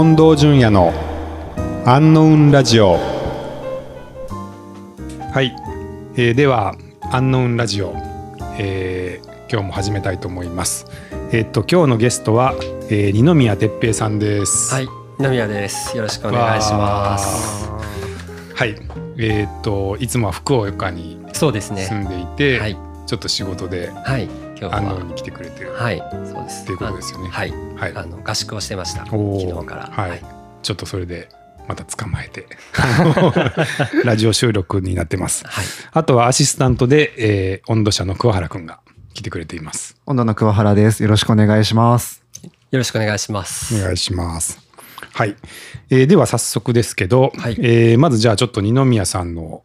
近藤淳也のアンノウンラジオ。はい、えーではアンノウンラジオ、えー今日も始めたいと思います。えーっと今日のゲストは、えー二宮哲平さんです。はい、二宮です。よろしくお願いします。はい。えーっといつもは福岡にそうです住ね。んでいて、はい、ちょっと仕事ではい、今日は。安納に来てくれてるはい、そうです。っていうことですよねあはい、はいあの合宿をしてました。昨日から。はいちょっとそれでまた捕まえて ラジオ収録になってますはい、あとはアシスタントで、えー温度社の桑原くんが来てくれています温度の桑原です。よろしくお願いします。よろしくお願いします。お願いしますはい、えーでは早速ですけど、はいえーまずじゃあちょっと二宮さんの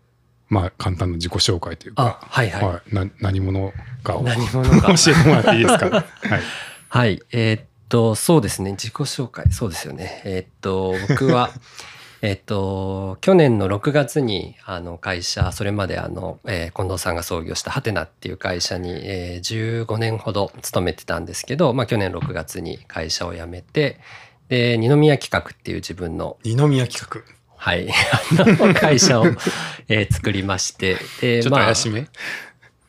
まあ簡単な自己紹介というあか、はいはい。はい、な何者かを何者か 教えてもらっていいですか？はいえーっと、そうですね。自己紹介、そうですよね。えーっと、僕は。えーっと去年の6月にあの会社それまであの、えー近藤さんが創業したハテナっていう会社に、えー15年ほど勤めてたんですけど、まあ、去年6月に会社を辞めてで二宮企画っていう自分の二宮企画はい、あの 会社を、えー作りまして。でちょっと怪しめ、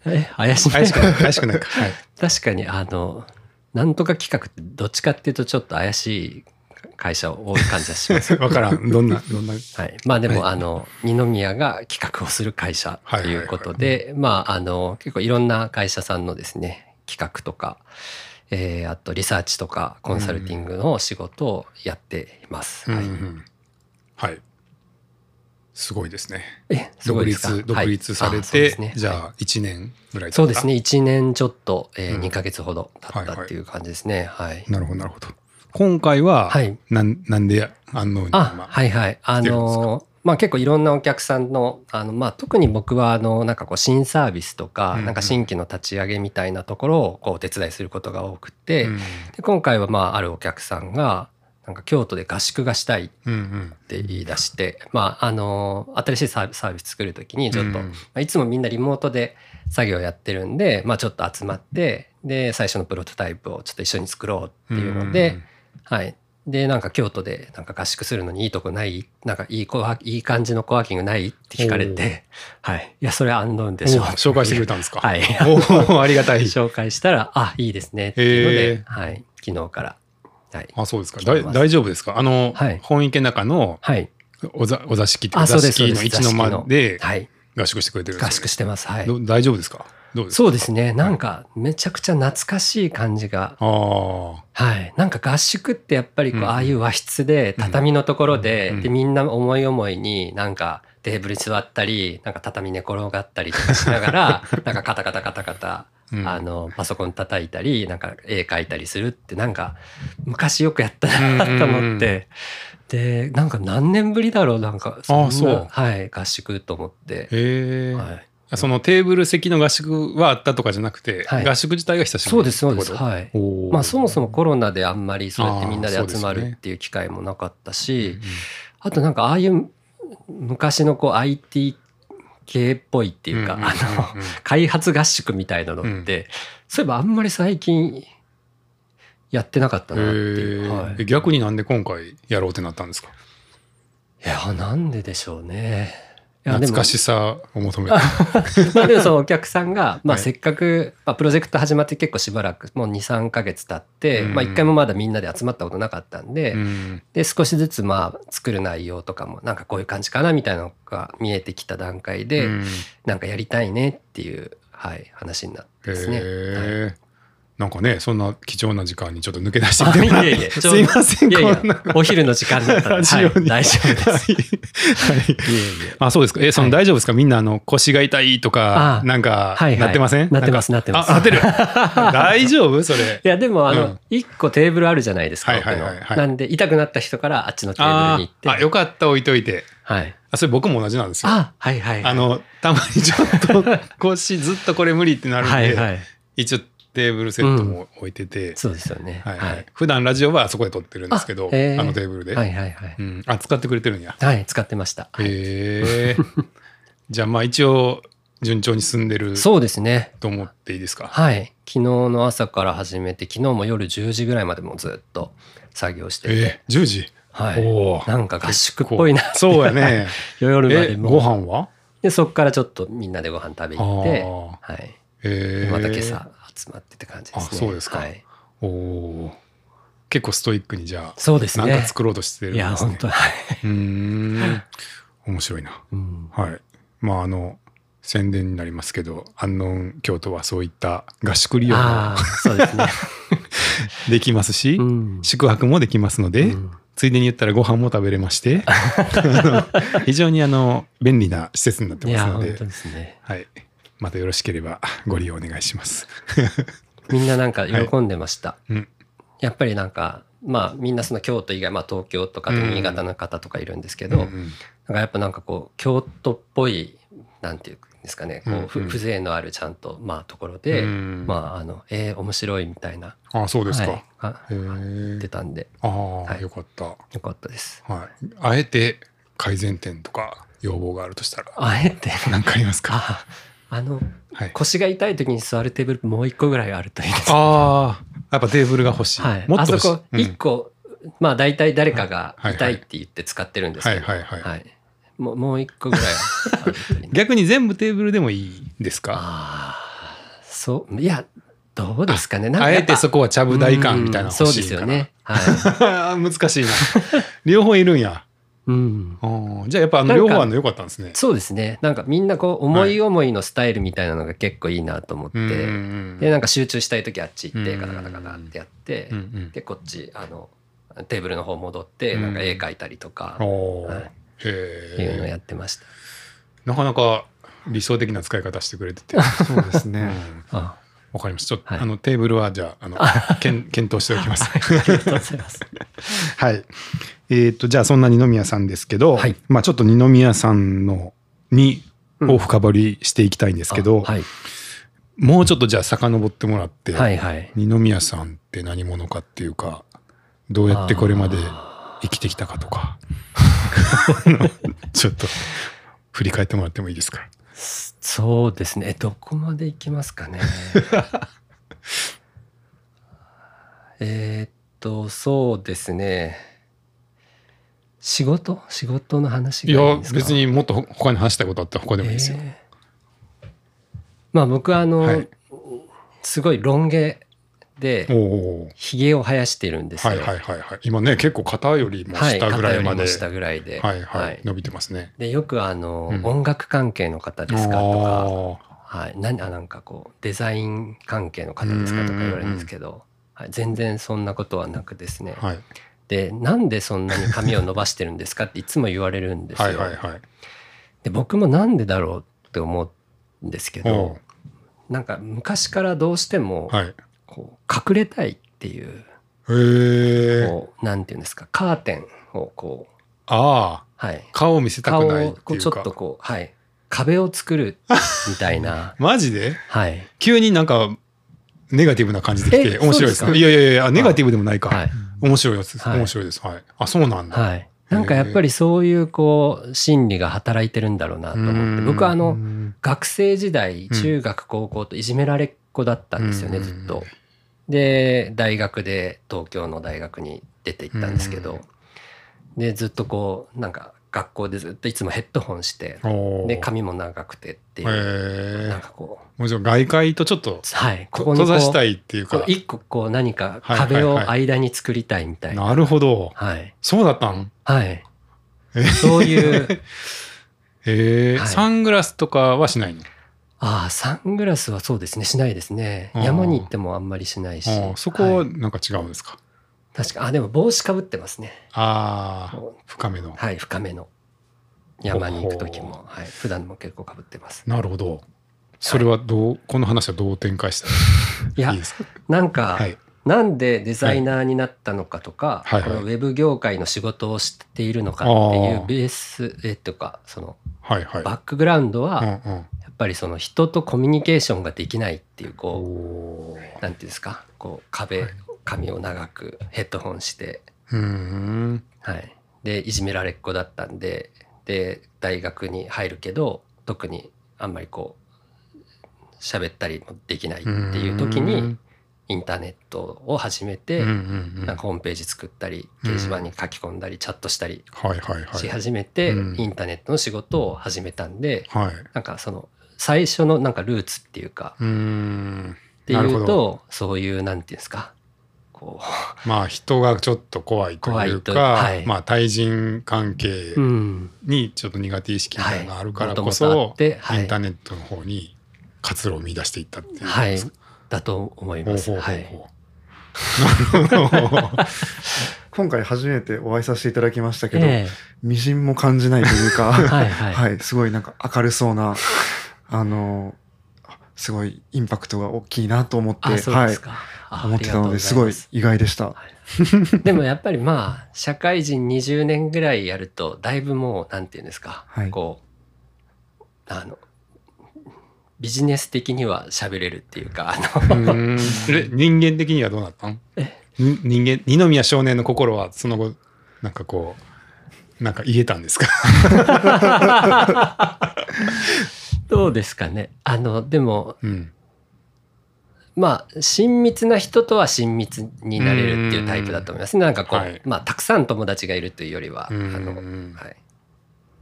え怪しめ？怪しくない怪しくないか、はい、確かにあのなんとか企画ってどっちかっていうとちょっと怪しい会社多い感じがします。わからん。どんなどんな？はい、まあでも、はい。あの二宮が企画をする会社ということで、まああの結構いろんな会社さんのですね企画とか、えーあとリサーチとかコンサルティングの仕事をやっています。はいうんうん。はいすごいですね。えすご独立独立されて、はいじゃあ1年ぐらいそうですね。1年ちょっと、えーうん。2ヶ月ほど経ったっていう感じですね。はい、なるほどなるほど。今回は、はい。なんなんで安納にあ今はいはい。あのまあ結構いろんなお客さんのあの、まあ、特に僕はあのなんかこう新サービスとか、なんか新規の立ち上げみたいなところをこうお手伝いすることが多くて、うん。で今回はまああるお客さんがなんか京都で合宿がしたいっうんうんて言い出して、まああの新しいサービス作る時にちょっと、うんまあ、いつもみんなリモートで作業やってるんで、まあ、ちょっと集まってで最初のプロトタイプをちょっと一緒に作ろうっていうので、はい。で、なんか京都でなんか合宿するのにいいとこないなんかいいコワいい感じのコワーキングないって聞かれて、はい。いや、それはアンノウンでしょお。紹介してくれたんですか？はい。ありがたい 紹介したら、あ、いいですねっていうので、はい。昨日から。はい。あそうですか来てますだい大丈夫ですか？あの、はい本池の中のはい。お座お座敷あ、か座そうです。そう敷の一の間ではい。合宿してくれてるんですよ合宿してます。はい。ど大丈夫ですか？どうですか？そうですね。なんか、めちゃくちゃ懐かしい感じが。ああはい。なんか合宿ってやっぱりこう、うんああいう和室で、畳のところで、うんで、みんな思い思いになんか、テーブルに座ったり、なんか畳寝転がったりとかしながら、なんかカタカタカタカタ、うんあの、パソコン叩いたり、なんか絵描いたりするって、なんか、昔よくやったなと思って、で、なんか何年ぶりだろう、なんか、んなあそうはい、合宿と思って。へえ、はい。そのテーブル席の合宿はあったとかじゃなくて、はい。合宿自体が久しぶり。そうです、そうです。はい。まあそもそもコロナであんまりそうやってみんなで集まるっていう機会もなかったし、うんあとなんかああいう昔のこう IT 系っぽいっていうか、あの開発合宿みたいなのって、そういえばあんまり最近やってなかったなっていう。逆になんで今回やろうってなったんですかいやなんででしょうね。懐かしさを求めて。まあでもそのお客さんが、まあ、はい。せっかく、まあ、プロジェクト始まって結構しばらくもう23か月経って、うん。まあ、一回もまだみんなで集まったことなかったんで、うん。で少しずつまあ作る内容とかもなんかこういう感じかなみたいなのが見えてきた段階で、うん。なんかやりたいねっていう、はい、話になってですね。なんかねそんな貴重な時間にちょっと抜け出してみていえいえ。すいませんいやいやこんな。お昼の時間だったら、はい大丈夫です。はあそうですか。えそのはい。大丈夫ですか？みんなあの腰が痛いとかあなんかはいはい。なってません？なってますなってます。あなってる。大丈夫？それ。いやでもあのうん。一個テーブルあるじゃないですか、はいはいはいなんで痛くなった人からあっちのテーブルあに行って。ーあよかった置いといて。はい、あそれ僕も同じなんですよ。あはいはいはい。あのたまにちょっと腰ずっとこれ無理ってなるんで、はいはい。一応テーブルセットも置いてて、そうですよね。はいはい。普段ラジオはあそこで撮ってるんですけどあ,、あへーのテーブルで、はいはいはい、うん、あ使ってくれてるんや。はい使ってました、はい。へえじゃあまあ一応順調に進んでるそうですね。と思っていいですか？はい。昨日の朝から始めて昨日も夜10時ぐらいまでもずっと作業してて、えー、10時？はい。おおなんか合宿っぽいな。そうやね。夜まえでも。ご飯は？で、そこからちょっとみんなでご飯食べあ行って、ー。はい。えー、また今朝集まってって感じですね。あそうですか。はい。おおー。結構ストイックにじゃあそうですね。なんか作ろうとしてるんいや、ですね。本当はい。うーん。面白いな。うん。はい。まああの宣伝になりますけど安納京都はそういった合宿利用も できますし、うん。宿泊もできますので、うん。ついでに言ったらご飯も食べれまして 非常にあの便利な施設になっていや、ますので。ですね。はい、またよろしければご利用お願いします。みんななんか喜んでました。うん、やっぱりなんか、まあみんなその京都以外、まあ東京とかで新潟の方とかいるんですけど、うんうんなんかやっぱなんかこう京都っぽいなんていうんですかねこう、ふうんうん風情のあるちゃんとまあところで、うんまああのえー、面白いみたいなあそうですか。はい、あへ言っえてたんでああ、はいよかった。よかったです。はい。あえて改善点とか要望があるとしたらあえて？何かありますか？ああのはい。腰が痛い時に座るテーブルもう一個ぐらいあるといいです。ああ、やっぱテーブルが欲しい。はい、もっと欲しいあそこうん一個、まあ大体誰かがはい痛いって言って使ってるんですけど、はいはいはいもうもう一個ぐらい 逆に全部テーブルでもいいですか？ああそういやどうですかねなんかあえてそこはちゃぶ台感みたいなそうで。すよね。はい。難しいな。両方いるんや。うん。あーじゃあやっぱあの両方あるの良かったんですね。そうですね。なんかみんなこう思い思いのスタイルみたいなのが結構いいなと思って、うんうんでなんか集中したい時あっち行ってうんガタガタガタってやって、うんうんでこっちあのテーブルの方戻ってうんなんか絵描いたりとか、はいへいうのやってました。なかなか理想的な使い方してくれてて、そうですうんね。あわかります。ちょっと、はい。あのテーブルはじゃああの 検検討しておきます。はい。えっ、とじゃあそんな二宮さんですけど、はい。まあちょっと二宮さんのにうん。を深掘りしていきたいんですけど、あはい、もうちょっとじゃあ遡ってもらって、はいはい。二宮さんって何者かっていうかどうやってこれまであ生きてきたかとか。ちょっと振り返ってもらってもいいですか？ーそうですね。えどこまで行きますかね。えーっとそうですね。仕事？仕事の話いや別にもっと他に話したいことあったら他でもいいですよ、えーまあ僕はあの、はいすごいロン毛おでおひげを生やしてるんですよ。はいはいはいはい。今ね結構肩よりもはい下ぐらいまで、肩よりも下ぐらいで。はいはい、はい。伸びてますね。でよくあの、うん。音楽関係の方ですかとか、あはい、何あなんかこうデザイン関係の方ですかとか言われるんですけど、はい、全然そんなことはなくですね、ーはい。でなんでそんなに髪を伸ばしてるんですかっていつも言われるんですよ。はいはいはい。で僕もなんでだろうって思うんですけおどなんか昔からどうしてもうはいこう隠れたいっていうこうなんていうんですかカーテンをこう、ああ。はい、顔を見せた顔くないっをこうちょっとこう、はい、壁を作るみたいな、マジで？はい。急になんかネガティブな感じできてえ面白いですか？ねいやいやいやネガティブでもないか、はい。面白いやつです、はい。面白いです。はい。あそうなんだ、はい、なんかやっぱりそういうこう心理が働いてるんだろうなと思って。僕はあうのん学生時代中学高校といじめられっ子だったんですよねうんずっと。で大学で東京の大学に出て行ったんですけうんどでずっとこうなんか学校でずっといつもヘッドホンしてで髪も長くてっていうなんかこうもちろん外界とちょっとはいこここにこ閉ざしたういっていうか。一個こう何かはいはいはい。壁を間に作りたいみたいな。なるほど。はい。そうだったん？はい。えそういうへえ、はい。サングラスとかはしないの？ああサングラスはそうですねしないですね。山に行ってもあんまりしないし。そこははいなんか違うんですか、確かあでも帽子かぶってますね。ああ深めの。はい深めの。山に行く時も、はい、普段も結構かぶってます。なるほど。それはどう、この話はどう展開した？いやらいいですか？なんか、はい。なんでデザイナーになったのかとか、はい。はい。このウェブ業界の仕事をしているのかっていうベースえとかそのはいはい。バックグラウンドは、うんやうん。っぱりその人とコミュニケーションができないっていうこおうなんていうんですか？こう壁、髪を長くヘッドホンして。ーうん。はい、でいじめられっ子だったんでで大学に入るけど特にあんまりこう喋ったりもできないっていう時にインターネットを始めて、なんかホームページ作ったり掲示板に書き込んだりチャットしたりはいはいはい。し始めて、うん。インターネットの仕事を始めたんではい。なんかその最初のなんかルーツっていうかうってなるほど。いうとそういうなんていうんですかこまあ人がちょっと怖いというか、はい。まあ対人関係にちょっと苦手意識みたいなのがあるからこはい。そ、はい。インターネットの方に活路を見出していったっていうことはい。だと思います。ほうほうほう 今回初めてお会いさせていただきましたけど、え微塵も感じないというか、えはいはい、はい、すごいなんか明るそうな、あの、あすごいインパクトが大きいなと思って、あそうはいです、か、あ思ってたので、すありがとうごい意外でした。でもやっぱりまあ社会人20年ぐらいやるとだいぶもうなんていうんですか、はい。こうあのビジネス的には喋れるっていうかあの人間的にはどうなったのに人間二宮少年の心はその後なんかこうなんか言えたんですか？どうですかね？あのでもうん。まあ親密な人とは親密になれるっていうタイプだと思います。なんかこう、はい。まあたくさん友達がいるというよりはあうん。の、はい、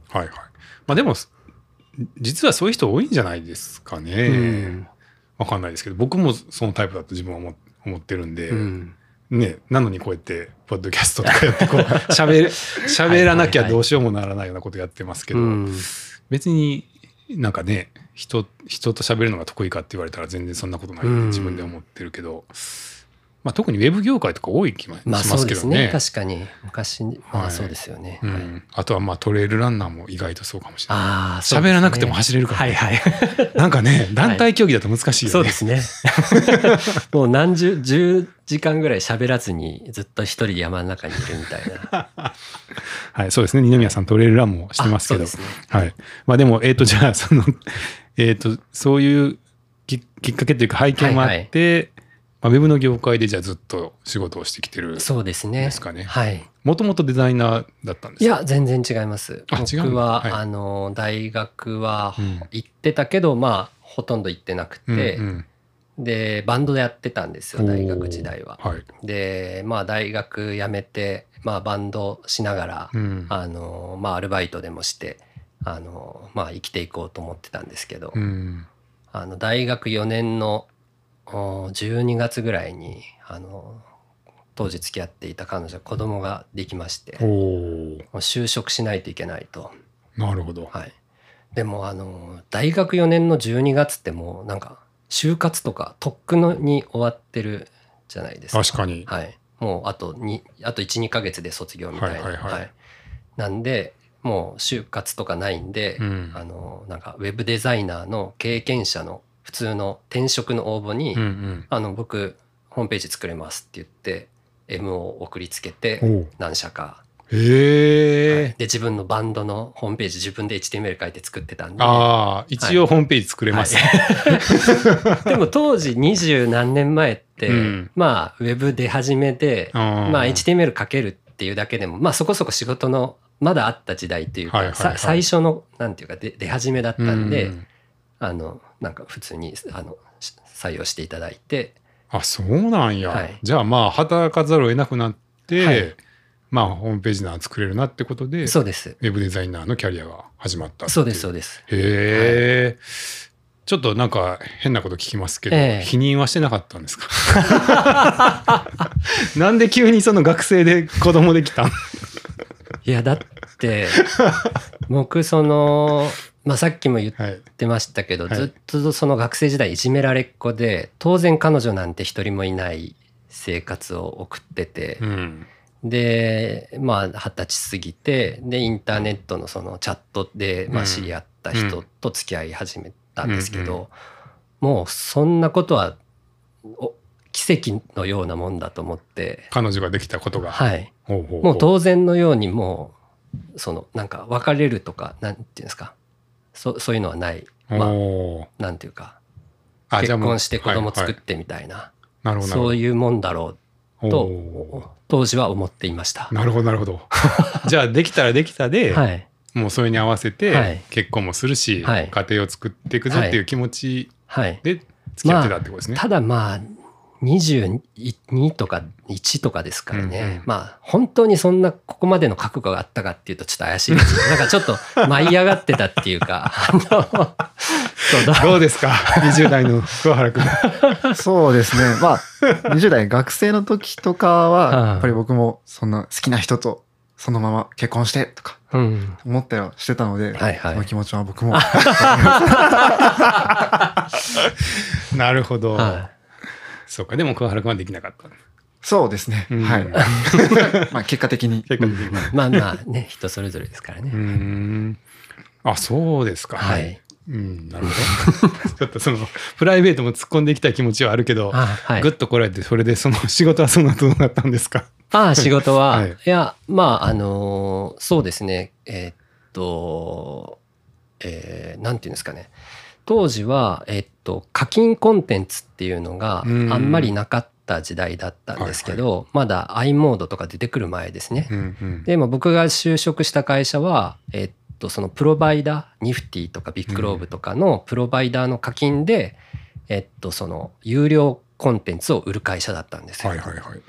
はいはい。まあでも実はそういう人多いんじゃないですかね、うん。わかんないですけど僕もそのタイプだと自分は思思ってるんで、うん。ねなのにこうやってポッドキャストとかやってこう 喋らなきゃどうしようもならないようなことやってますけど、うん。別になんかね人人と喋るのが得意かって言われたら全然そんなことないってうん自分で思ってるけど、まあ、特にウェブ業界とか多い気もしままあそうすけどね。ですね確かに。昔まはい。あそうですよね、はい。うん、あとはまあトレイルランナーも意外とそうかもしれない。ああそうですね喋らなくても走れるから、はいはい。なんかね団体競技だと難しいよね。そうですね。もう何十十時間ぐらい喋らずにずっと一人山の中にいるみたいな。はい、そうですね。二宮さんトレイルランもしてますけど。あそうですね。はい。まあでも、えっ、と、じゃあ、その、えっ、と、そういうききっかけというか背景もあって、まあ、ウェブの業界でじゃあずっと仕事をしてきてる。そうですね。ですかね。はい。もともとデザイナーだったんですか？いや全然違います。僕は、はい。あの大学はうん行ってたけど、まあほとんど行ってなくて、うんうん。でバンドでやってたんですよ大学時代は。はい。でまあ大学辞めて、まあ、バンドしながら、うん。あのまあアルバイトでもしてあのまあ生きていこうと思ってたんですけど、うん。あの大学4年のお12月ぐらいにあの当時付き合っていた彼女子供ができまして就職しないといけないと。なるほど。はい、でもあの大学4年の12月ってもうなんか就活とかとっくのに終わってるじゃないですか。確かに。はい、もうあとにあと12ヶ月で卒業みたいな。はいはいはいなんでもう就活とかないんで、うんあのなんかウェブデザイナーの経験者の普通の転職の応募に、うんうん。あの僕ホームページ作れますって言って M を送りつけて何社か、へはい。え。で自分のバンドのホームページ自分で HTML 書いて作ってたんで。ああ、一応ホームページ作れます。はい。でも当時二十何年前って、うん。まあウェブ出始めで、まあ HTML 書けるっていうだけでもまあそこそこ仕事のまだあった時代というか、はいはいはい。さ最初のなんていうか出出始めだったんで、うんあのなんか普通にあのし採用していただいて。あそうなんや、はい。じゃあまあ働かざるを得なくなって、はい。まあホームページなら作れるなってことでウそうです。ェブデザイナーのキャリアが始まったそうですそうです。へえ、ちょっとなんか変なこと聞きますけど、ええ。否認はしてなかったんですか？なんで急にその学生で子供できたんいやだって僕その、まあ、さっきも言っはい。てましたけど、はい。ずっとその学生時代いじめられっ子で当然彼女なんて一人もいない生活を送ってて、うん。でまあ二十歳過ぎてでインターネットのそのチャットで、まあ、うん。知り合った人と付き合い始めたんですけど、うんうんもうそんなことはお奇跡のようなもんだと思って、彼女ができたことが、はい、もう当然のようにもうそのなんか別れるとかなんていうんですかそそういうのはない、まあ、なんていうか結婚して子供作ってみたいな、なるほどそういうもんだろうとお当時は思っていました。ー。なるほどなるほど。じゃあできたらできたで、はい。もうそれに合わせはい。て結婚もするし、はい。家庭を作っていくぞっていう気持ちはい、で付き合ってたってことですね。ただまあ22とか1とかですからね、うんうん。まあ本当にそんなここまでの覚悟があったかっていうとちょっと怪しいです。けどなんかちょっと舞い上がってたっていうか。どうですか？20代の桑原君。そうですね。まあ、20代学生の時とかうん。は、やっぱり僕もそんな好きな人とそのまま結婚してとかうん。思ったりはしてたので、はいはい。その気持ちは僕も。なるほど、はそうか。でも桑原君はできなかった。そうですね。うん。はい。まあ結果的に。結果的に。い、まあまあね人それぞれですからね、うーん。あそうですか。はい。うんなるほど。ちょっとそのプライベートも突っ込んでいきたい気持ちはあるけど、あはい。ぐっとこられてそれでその仕事はその後どうなったんですか ああ仕事は、はい。い、やまああのーそうですね。えーっとえーなんていうんですかね当時は、えーっと課金コンテンツっていうのがあうんんまりなかった時代だったんですけど、まだ i モードとか出てくる前ですね。うんうんで、まあ、僕が就職した会社は、えーっとそのプロバイダーニフティとかビッグローブとかのプロバイダーの課金で、えーっとその有料コンテンツを売る会社だったんですよ。はいはいはい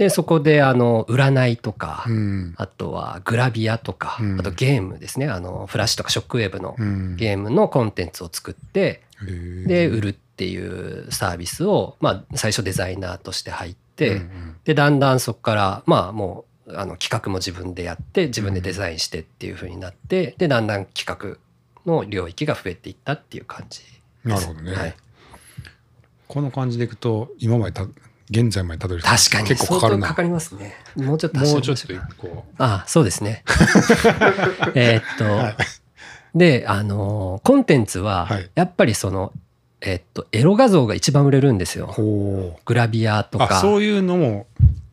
でそこであの占いとか、うん。あとはグラビアとか、うん。あとゲームですね。あのフラッシュとかショックウェーブのうん。ゲームのコンテンツを作ってへーで売るっていうサービスを、まあ、最初デザイナーとして入って、うんうん。でだんだんそこからまあもうあの企画も自分でやって自分でデザインしてっていう風になってでだんだん企画の領域が増えていったっていう感じです。なるほどね、はい、この感じでいくと今までた現在までたどり着く。確かに。結構かかるな。かかりますね。もうちょっと走もうちょっとりましょうかこあそうですね。えーっと、はい。で、あのーコンテンツははい、やっぱりその、えーっと、エロ画像が一番売れるんですう。よ。グラビアとあかそういうのも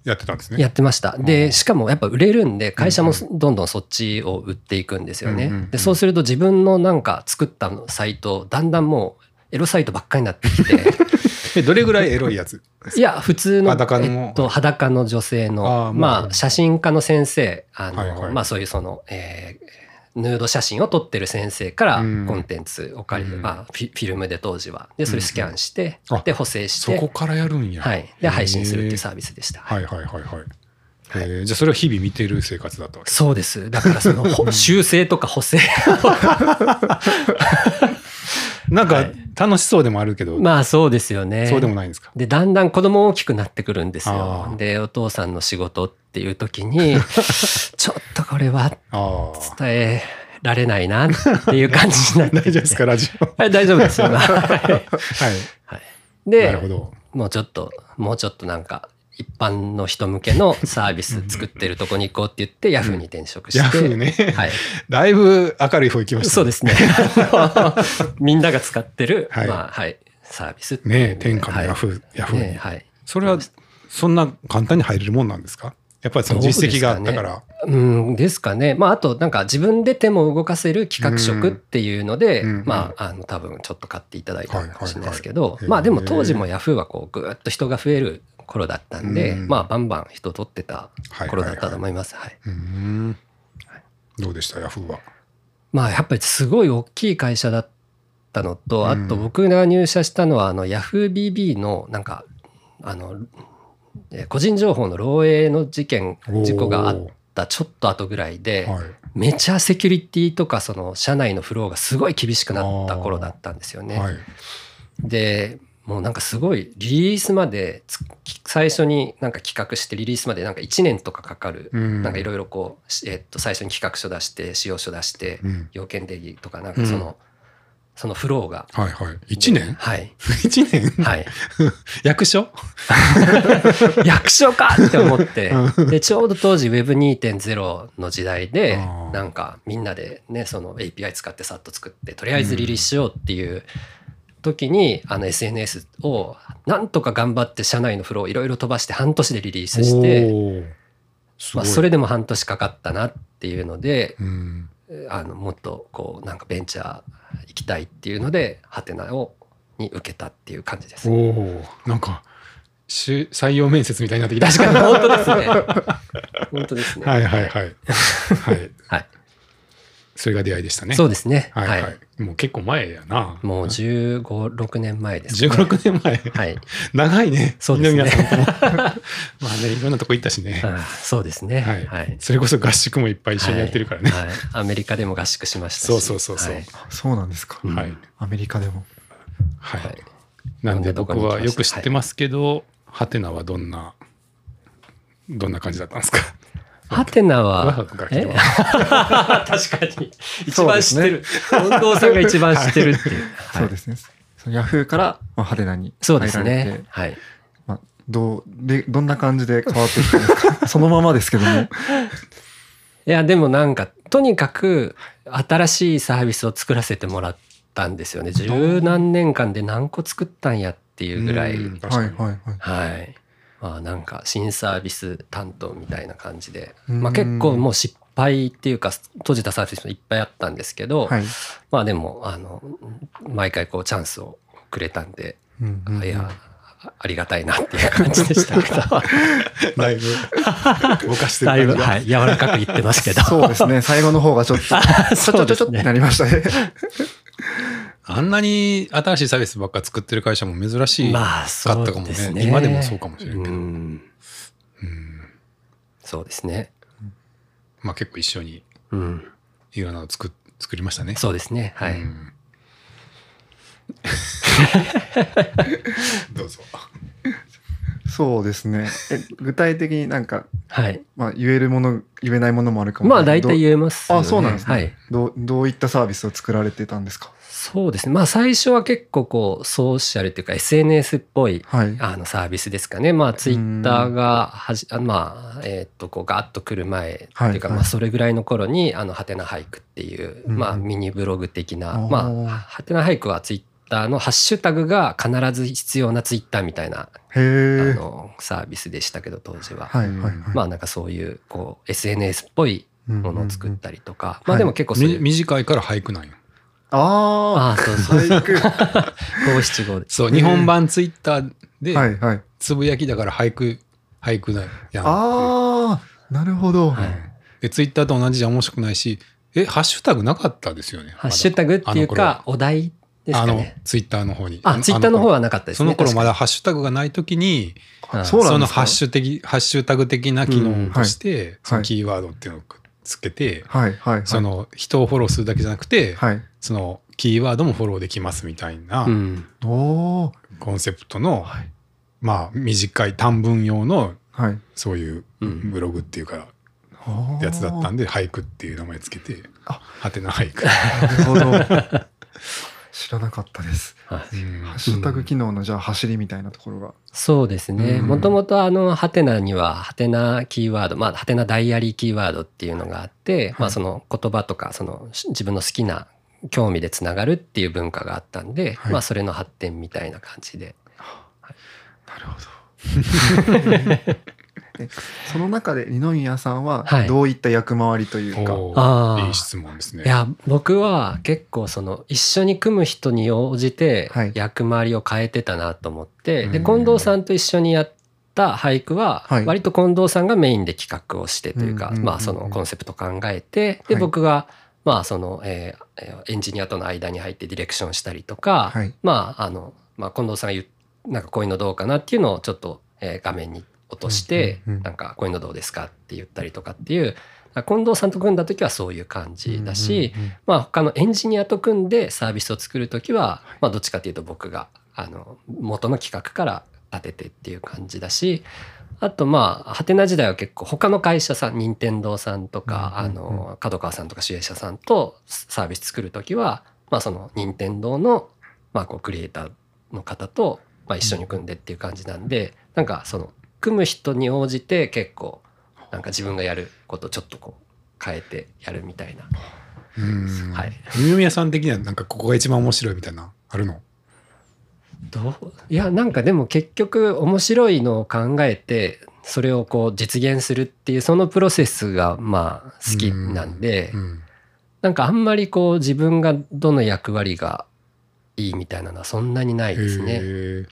やってたんですね。やってました。うんで、しかもやっぱ売れるんで、会社もうんどんどんそっちを売っていくんですよね。で、そうすると自分のなんか作ったサイト、だんだんもうエロサイトばっかりになってきて、えどれぐらいエロいやつ？いや、普通の、裸の？えっと、裸の女性あの、ーまあまあ、写真家の先生、あの、はいはい。まあ、そういうその、えーヌード写真を撮ってる先生からうん。コンテンツを借りる、うん。まあ、フィルムで当時は。で、それスキャンして、うんあで、補正しそこて、からやるんや。はい。で、配信するっていうサービスでした。はいはいはいはい。へー。じゃあそれを日々見てる生活だったわけ。そうです。だからその、ほ 修正とか補正。なんかはい。楽しそうでもあるけど、まあ、そうですよね。そうでもないんですか？で、だんだん子供大きくなってくるんですあよ。ー。で、お父さんの仕事っていう時に、ちょっとこれは伝えられないなっていう感じになって 大丈夫ですか？ラジオ。はい、大丈夫ですよ。はい。はい。はい。なるほで、ど。もうちょっと、もうちょっとなんか、一般の人向けの サービス作ってるとこに行こうって言って、ヤフーに転職して。ヤフーね、はい。だいぶ明るい方行きましたそうですね。みんなが使ってる、はい。まあ、はい、サービスねえ天下のヤフー、はい。ヤフーに、ねはい。それはそんな簡単に入れるもんなんですか？やっぱりその実績があったから、うんですかね。まあ、あと、なんか自分で手も動かせる企画職っていうので、うんまあ、あの、多分ちょっと買っていただいたかもしれないですけどまあでも当時もヤフーはこう、ぐーっと人が増える頃だったんで、うん。まあ、バンバン人取ってた頃だったと思います。はい。どうでした？ヤフーは。まあ、やっぱりすごい大きい会社だったのと、うん。あと僕が入社したのは、あの、ヤフー BB の、なんか、あの、えー個人情報の漏洩の事件、事故があったちょっと後ぐらいで、はい。めちゃセキュリティとかその社内のフローがすごい厳しくなった頃だったんですよね。はい。でもうなんかすごいリリースまでつ最初になんか企画してリリースまでなんか1年とかかかる、うん。なんかいろいろこう、しえっと最初に企画書出して使用書出して、うん。要件定義とかなんかその、そのフローが。はいはい。1年？はい。1年？はい。役所？役所かって思って。うでちょうど当時 Web2.0 の時代でなんかみんなでねその API 使ってさっと作ってとりあえずリリースしようっていう時にあの SNS をなんとか頑張って社内のフローいろいろ飛ばして半年でリリースして、まあ、それでも半年かかったなっていうのでうん。あのもっとこうなんかベンチャー行きたいっていうのでハテナをに受けたっていう感じですなんかし採用面接みたいになってきた。確かに。本当ですね。本当ですね。はいはい。はい。はい。はい。それが出会いでしたね。そうですね。はい、は。はいいもう結構前やな。もう15、6年前です、15、6年前。はい。長いね。そうですねまあね、いろんなとこ行ったしね。あそうですね。はいはい。それこそ合宿もいっぱい一緒にやってるからね。はい。はいアメリカでも合宿しましたし。そうそうそうそうはいそうなんですか。うんはい。アメリカでも。はい。はいなんで僕はよく知ってますけど、ハテナはどんな、どんな感じだったんですか？ハテナわは 確かに。一番知ってる。近藤さんが一番知ってるっていう。はいそうですね。ヤフーから、まあ、ハテナにそうですね。はい。まあ、どう、で、どんな感じで変わっていったんですか そのままですけども。いや、でもなんか、とにかく新しいサービスを作らせてもらったんですよね。十何年間で何個作ったんやっていうぐらい。はいはいはい。はい。まあなんか新サービス担当みたいな感じで、うんまあ結構もう失敗っていうか閉じたサービスもいっぱいあったんですけど、はい。まあでもあの毎回こうチャンスをくれたんで、うんうんうんいやあありがたいなっていう感じでしたけど、だいぶ、ぼかしてるだいぶ。はい、柔らかく言ってますけど。そうですね。最後の方がちょっと、ちょちょちょってなりましたね。あんなに新しいサービスばっか作ってる会社も珍しいかまあそうったかもね。ですね。今でもそうかもしれんけど。うんうんそうですね。まあ結構一緒にうん。いろんなの作っ作りましたね。そうですね。はい。うん どうぞ。そうですね。え、具体的になんか、はい。まあ、言えるもの、言えないものもあるかも。まあ大体え言えますよね、あ、そうなんですね。はい。どう、どういったサービスを作られてたんですか？そうですね。まあ最初は結構こうソーシャルっていうか SNS っぽいはい。あのサービスですかね。まあツイッターがはじあまあえーっとこうガーッと来る前っていうか、まあそれぐらいの頃にあのハテナ俳句っていう、うんまあミニブログ的な、まあハテナ俳句はツイッターのハッシュタグが必ず必要なツイッターみたいな。あのサービスでしたけど当時は。はいはいはい。まあなんかそういうこう SNS っぽいものを作ったりとか、うんまあでも結構そういみう、短いから俳句なんよ。あああそうそうあ、俳句。五七五でそう、日本版ツイッターで、はいはい。つぶやきだから俳句、俳句だよ。やんああ、なるほど。はいで、ツイッターと同じじゃ面白くないし、え、ハッシュタグなかったですよね。ハッシュタグっていうかお題あの。ツイッターの方に。あ、ツイッターの方はなかったですね。その頃まだ。だハッシュタグがない時に、うんそのハッシュ的、ハッシュタグ的な機能として、はいそのキーワードっていうのをつけて、はいはいはい。そ、の人をフォローするだけじゃなくて、はい。そのキーワードもフォローできますみたいな。コンセプトの、はい。まあ短い短文用のはい。そういううんブログっていうかやつだったんで、俳句っていう名前つけて、あはてな俳句。なるほど。知らなかったです。はいうんハッシュタグ機能のじゃあ走りみたいなところが。そうですね。うんもともとあの、ハテナには、ハテナキーワード、まあ、ハテナダイアリーキーワードっていうのがあって、まあ、その言葉とか、そのし自分の好きな興味でつながるっていう文化があったんで、はいまあ、それの発展みたいな感じで。なるほど。えその中で二宮さんははい。どういった役回りというか、おあー。ーいい質問ですね。いや、僕は結構その、一緒に組む人に応じてはい。役回りを変えてたなと思って、で、うん。近藤さんと一緒にやった俳句ははい、割と近藤さんがメインで企画をしてというか、うんまあそのコンセプト考えて、で、はい。僕が、まあその、えエンジニアとの間に入ってディレクションしたりとか、はい。まああの、まあ近藤さんが言う、なんかこういうのどうかなっていうのをちょっと、えー画面に落として、うんうんうん。なんかこういうのどうですかって言ったりとかっていう、近藤さんと組んだ時はそういう感じだし、うんうんうん。まあ他のエンジニアと組んでサービスを作る時は、まあどっちかっていうと僕があの元の企画から立ててっていう感じだしあとまあハテナ時代は結構他の会社さん任天堂さんとか、うんうんうん。あの角川さんとか主営者さんとサービス作る時は、まあ、その任天堂の、まあ、こうクリエイターの方と、まあ、一緒に組んでっていう感じなんで、なんかその組む人に応じて結構なんか自分がやることちょっとこう変えてやるみたいな。うん。はい。二宮さん的にはなんかここが一番面白いみたいなあるの？どう？いやなんかでも結局面白いのを考えてそれをこう実現するっていうそのプロセスがまあ好きなんで、うん。なんかあんまりこう自分がどの役割がいいみたいなのはそんなにないですへね。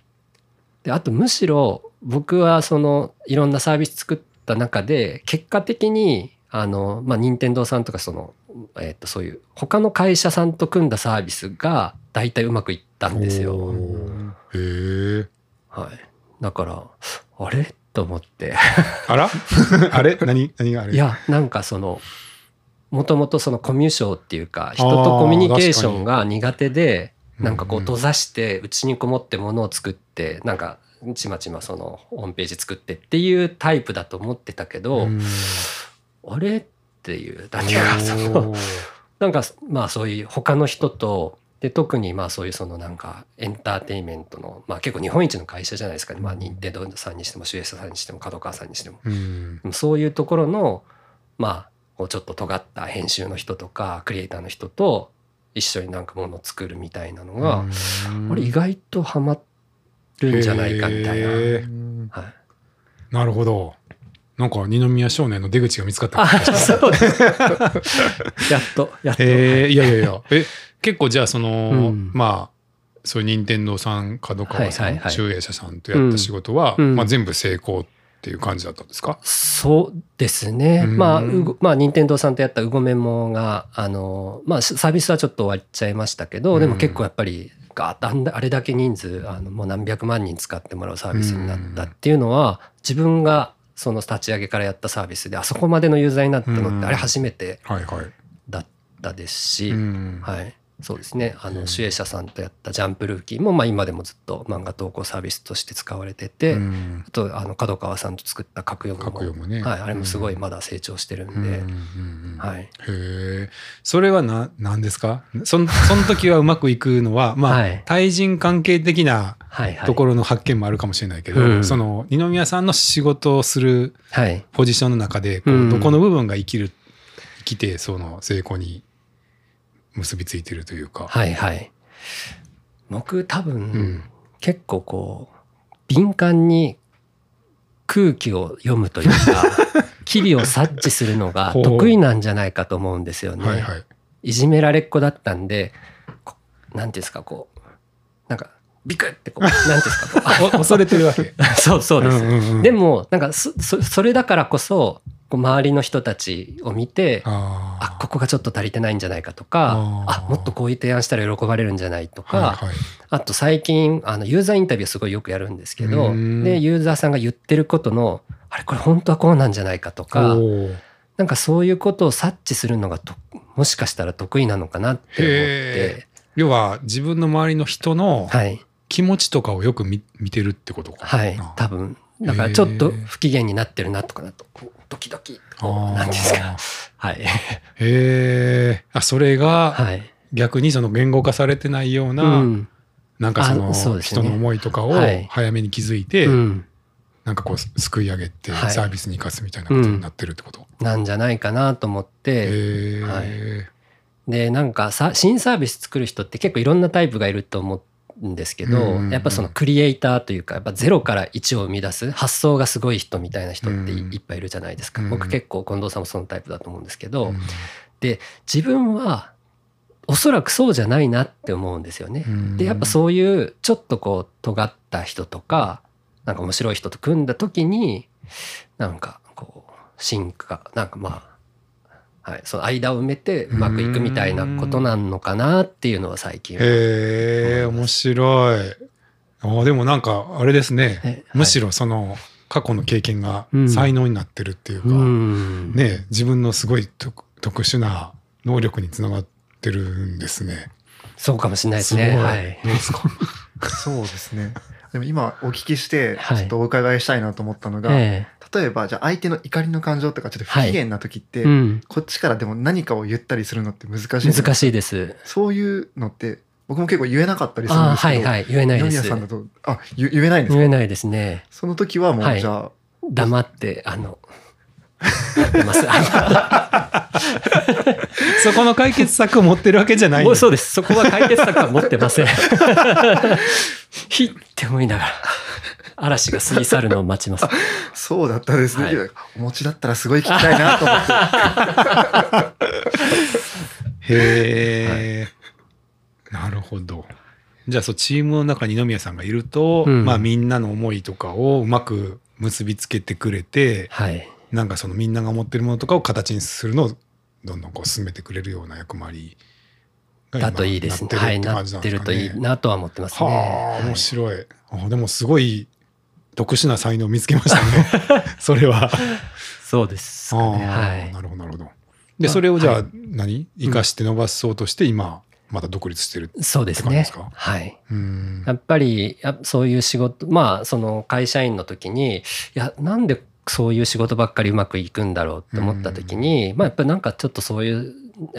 ーであとむしろ僕はそのいろんなサービス作った中で結果的にあの、まあ、任天堂さんとかそのえっとそういう他の会社さんと組んだサービスが大体うまくいったんですよ。へえはい、だからあれ？と思って。あら？あれ？何？何があれ？いやなんかそのもともとそのコミュ障っていうか人とコミュニケーションが苦手でなんかこう閉ざしてうちにこもってものを作ってなんかちまちまそのホームページ作ってっていうタイプだと思ってたけど、うん。あれっていうだけがその なんかまあそういう他の人とで特にまあそういうそのなんかエンターテインメントのまあ結構日本一の会社じゃないですか、ね、まあ任天堂さんにしてもシュエスさんにしても角川さんにしても。うん。そういうところのまあちょっと尖った編集の人とかクリエイターの人と一緒になんかものを作るみたいなのが、うん。あれ意外とハマるんじゃないかみたいな。はい、なるほど。なんか二宮少年の出口が見つかったあそうです。やっとやっと、えー、いやいやいや。え結構じゃあその、うん。まあそういう任天堂さん角川さん、はいはいはい。集英社さんとやった仕事は、うん。まあ、全部成功っていう感じだったんですか、そうですね。うんまあ、まあ、任天堂さんとやったうごメモが、あの、まあ、サービスはちょっと終わっちゃいましたけど、でも結構やっぱり、ガーッとあれだけ人数、あの、もう何百万人使ってもらうサービスになったっていうのは、自分がその立ち上げからやったサービスで、あそこまでのユーザーになったのうんって、あれ初めて。だったですし、うんはい。そうですね。あの、うん主演者さんとやったジャンプルーキーも、まあ今でもずっと漫画投稿サービスとして使われてて、うん。あと、あの、角川さんと作った格読ももね。はい、あれもすごいまだ成長してるんで、はい。へえ。それはな何ですか？そのその時はうまくいくのはまあ、はい。対人関係的な。ところの発見もあるかもしれないけど、うん。その二宮さんの仕事をするはい。ポジションの中でこう、うん。どこの部分が生きる生きてその成功に結びついてるというか。はい、はい。僕多分、うん結構こう、敏感に空気を読むというか、機微を察知するのが得意なんじゃないかと思うんですよね。はいはい。いじめられっ子だったんで、こなんていうんですか、こう、なんか、ビクってこう、なんていうんですか、こ お恐れてるわけ。う、そうそうです。んうんうんでも、なんかそ、そそれだからこそ、こう周りの人たちを見て、ああここがちょっと足りてないんじゃないかとかあもっとこういう提案したら喜ばれるんじゃないとか、はいはい。あと最近あのユーザーインタビューすごいよくやるんですけどうん。でユーザーさんが言ってることのあれこれ本当はこうなんじゃないかとかなんかそういうことを察知するのがともしかしたら得意なのかなって思っへて要は自分の周りの人のはい。気持ちとかをよく見見てるってことかな。はい多分だからちょっと不機嫌になってるなとかなとドキドキなんていうんですか。はい。へえ。あそれがはい。逆にその言語化されてないような、うん。なんかその人の思いとかをはい。早めに気づいて、うん。なんかこうすすくい上げてはい。サービスに生かすみたいなことになってるってこと？なんじゃないかなと思って。はい。でなんかさ新サービス作る人って結構いろんなタイプがいると思うんですけど、うんうんうん。やっぱそのクリエイターというかやっぱゼロから1を生み出す発想がすごい人みたいな人ってい,、うん。っぱいいるじゃないですか、うん。僕結構近藤さんもそのタイプだと思うんですけど、うん。で自分はおそらくそうじゃないなって思うんですよね。でやっぱそういうちょっとこう尖った人とかなんか面白い人と組んだ時になんかこう進化なんかまあ、はい、その間を埋めてうまくいくみたいなことなのかなっていうのは最近は。へえ面白い。あでもなんかあれですね、えはい。むしろその過去の経験がうん。才能になってるっていうか、うん。ね自分のすごい特特殊な能力につながってるんですね。そうかもしれないですね。ごい。はい。どうですか？そうですね。でも今お聞きしてはいちょっとお伺いしたいなと思ったのが、え例えばじゃあ相手の怒りの感情とかちょっと不機嫌な時って、えうん、こっちからでも何かを言ったりするのって難しい難しいです。そういうのって僕も結構言えなかったりするんですけど、はいはい言えないですさ。んだとあ言言えないんですか？言えないですね。その時はもう、はいじゃあ黙ってあのやってます。あそこの解決策を持ってるわけじゃないそうです。そこは解決策は持ってません。ひって思いながら嵐が過ぎ去るのを待ちます。そうだったですね、はいお持ちだったらすごい聞きたいなと思って へえ、なるほど。じゃあそうチームの中に二宮さんがいると、うんまあみんなの思いとかをうまく結びつけてくれて、はい。なんかそのみんなが思ってるものとかを形にするのどんどんこう進めてくれるような役回りだといいですね。なはい、なってると。いいなとは思ってますね。はあ、はい面白い。あでもすごい特殊な才能を見つけましたね。それは。そうですかね。はい。なるほどなるほど。でまあそれをじゃあ、はい何？生かして伸ばそうとして今また独立してる。そうですねって感じですか。はい。うんやっぱりやそういう仕事まあその会社員の時にいやなんでそういう仕事ばっかりうまくいくんだろうって思った時に、まあやっぱりなんかちょっとそういう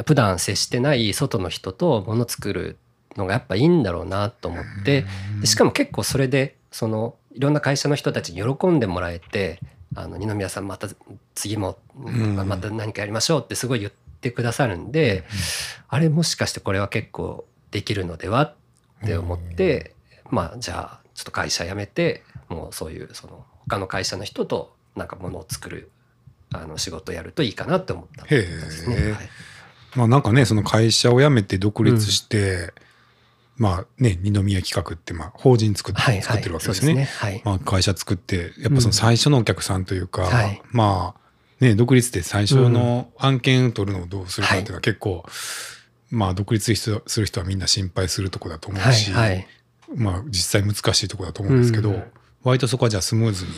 普段接してない外の人ともの作るのがやっぱいいんだろうなと思ってでしかも結構それでそのいろんな会社の人たちに喜んでもらえてあの二宮さんまた次もん。また何かやりましょうってすごい言ってくださるんで、あれもしかしてこれは結構できるのではって思って、まあじゃあちょっと会社辞めてもうそういうその他の会社の人となんかものを作るあの仕事をやるといいかなって思ったんへですね。えはいまあなんかねその会社を辞めて独立して、まあね二宮企画ってまあ法人作って,、はい作ってるわけですね。ね。はい。まあ、会社作ってやっぱその最初のお客さんというか、うんはいまあね独立って最初の案件取るのをどうするかっていうのは結構、まあ独立する人はみんな心配するとこだと思うはいし、はい。まあ実際難しいとこだと思うんですけど、うん割とそこはじゃあスムーズに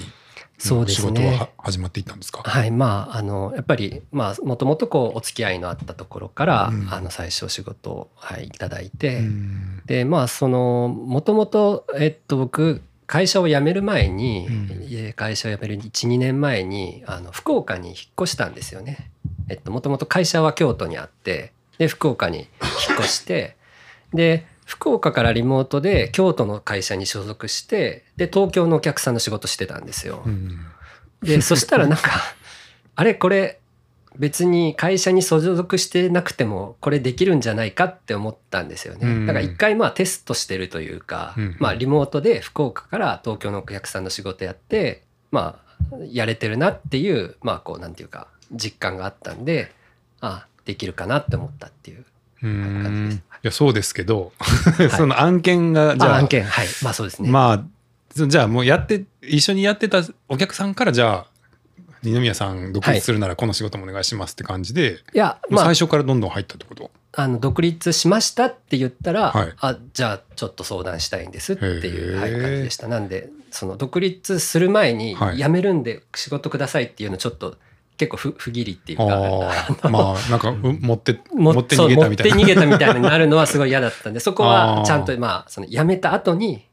そうですね仕事はは始まっていったんですか？はい、まああのやっぱりまあもともとこうお付き合いのあったところから、うんあの最初仕事を、はい、いただいて、うんでまあそのもともとえっと僕会社を辞める前に、うん会社を辞める12年前にあの福岡に引っ越したんですよね。えっともともと会社は京都にあってで福岡に引っ越してで福岡からリモートで京都の会社に所属してで東京のお客さんの仕事してたんですよ。うんでそしたらなんか あれこれ別に会社に所属してなくてもこれできるんじゃないかって思ったんですようんね。だから一回まあテストしてるというか、うんまあリモートで福岡から東京のお客さんの仕事やってまあやれてるなっていうまあこうなんていうか実感があったんであできるかなって思ったっていう。うん感じですいやそうですけど、その案件がじゃああ案件はい。まあそうですね。まあそじゃあもうやって一緒にやってたお客さんからじゃあ二宮さん独立するならこの仕事もお願いしますって感じで、いやまあ最初からどんどん入ったってこと？あの独立しましたって言ったら、はい。あじゃあちょっと相談したいんですっていう、感じでした。なんでその独立する前にはい。辞めるんで仕事くださいっていうのちょっと結構不不義理っていうか。ああまあなんかう 持っても持って逃げたみたいな。持って逃げたみたいになるのはすごい嫌だったんで そこはちゃんとまあその辞めた後に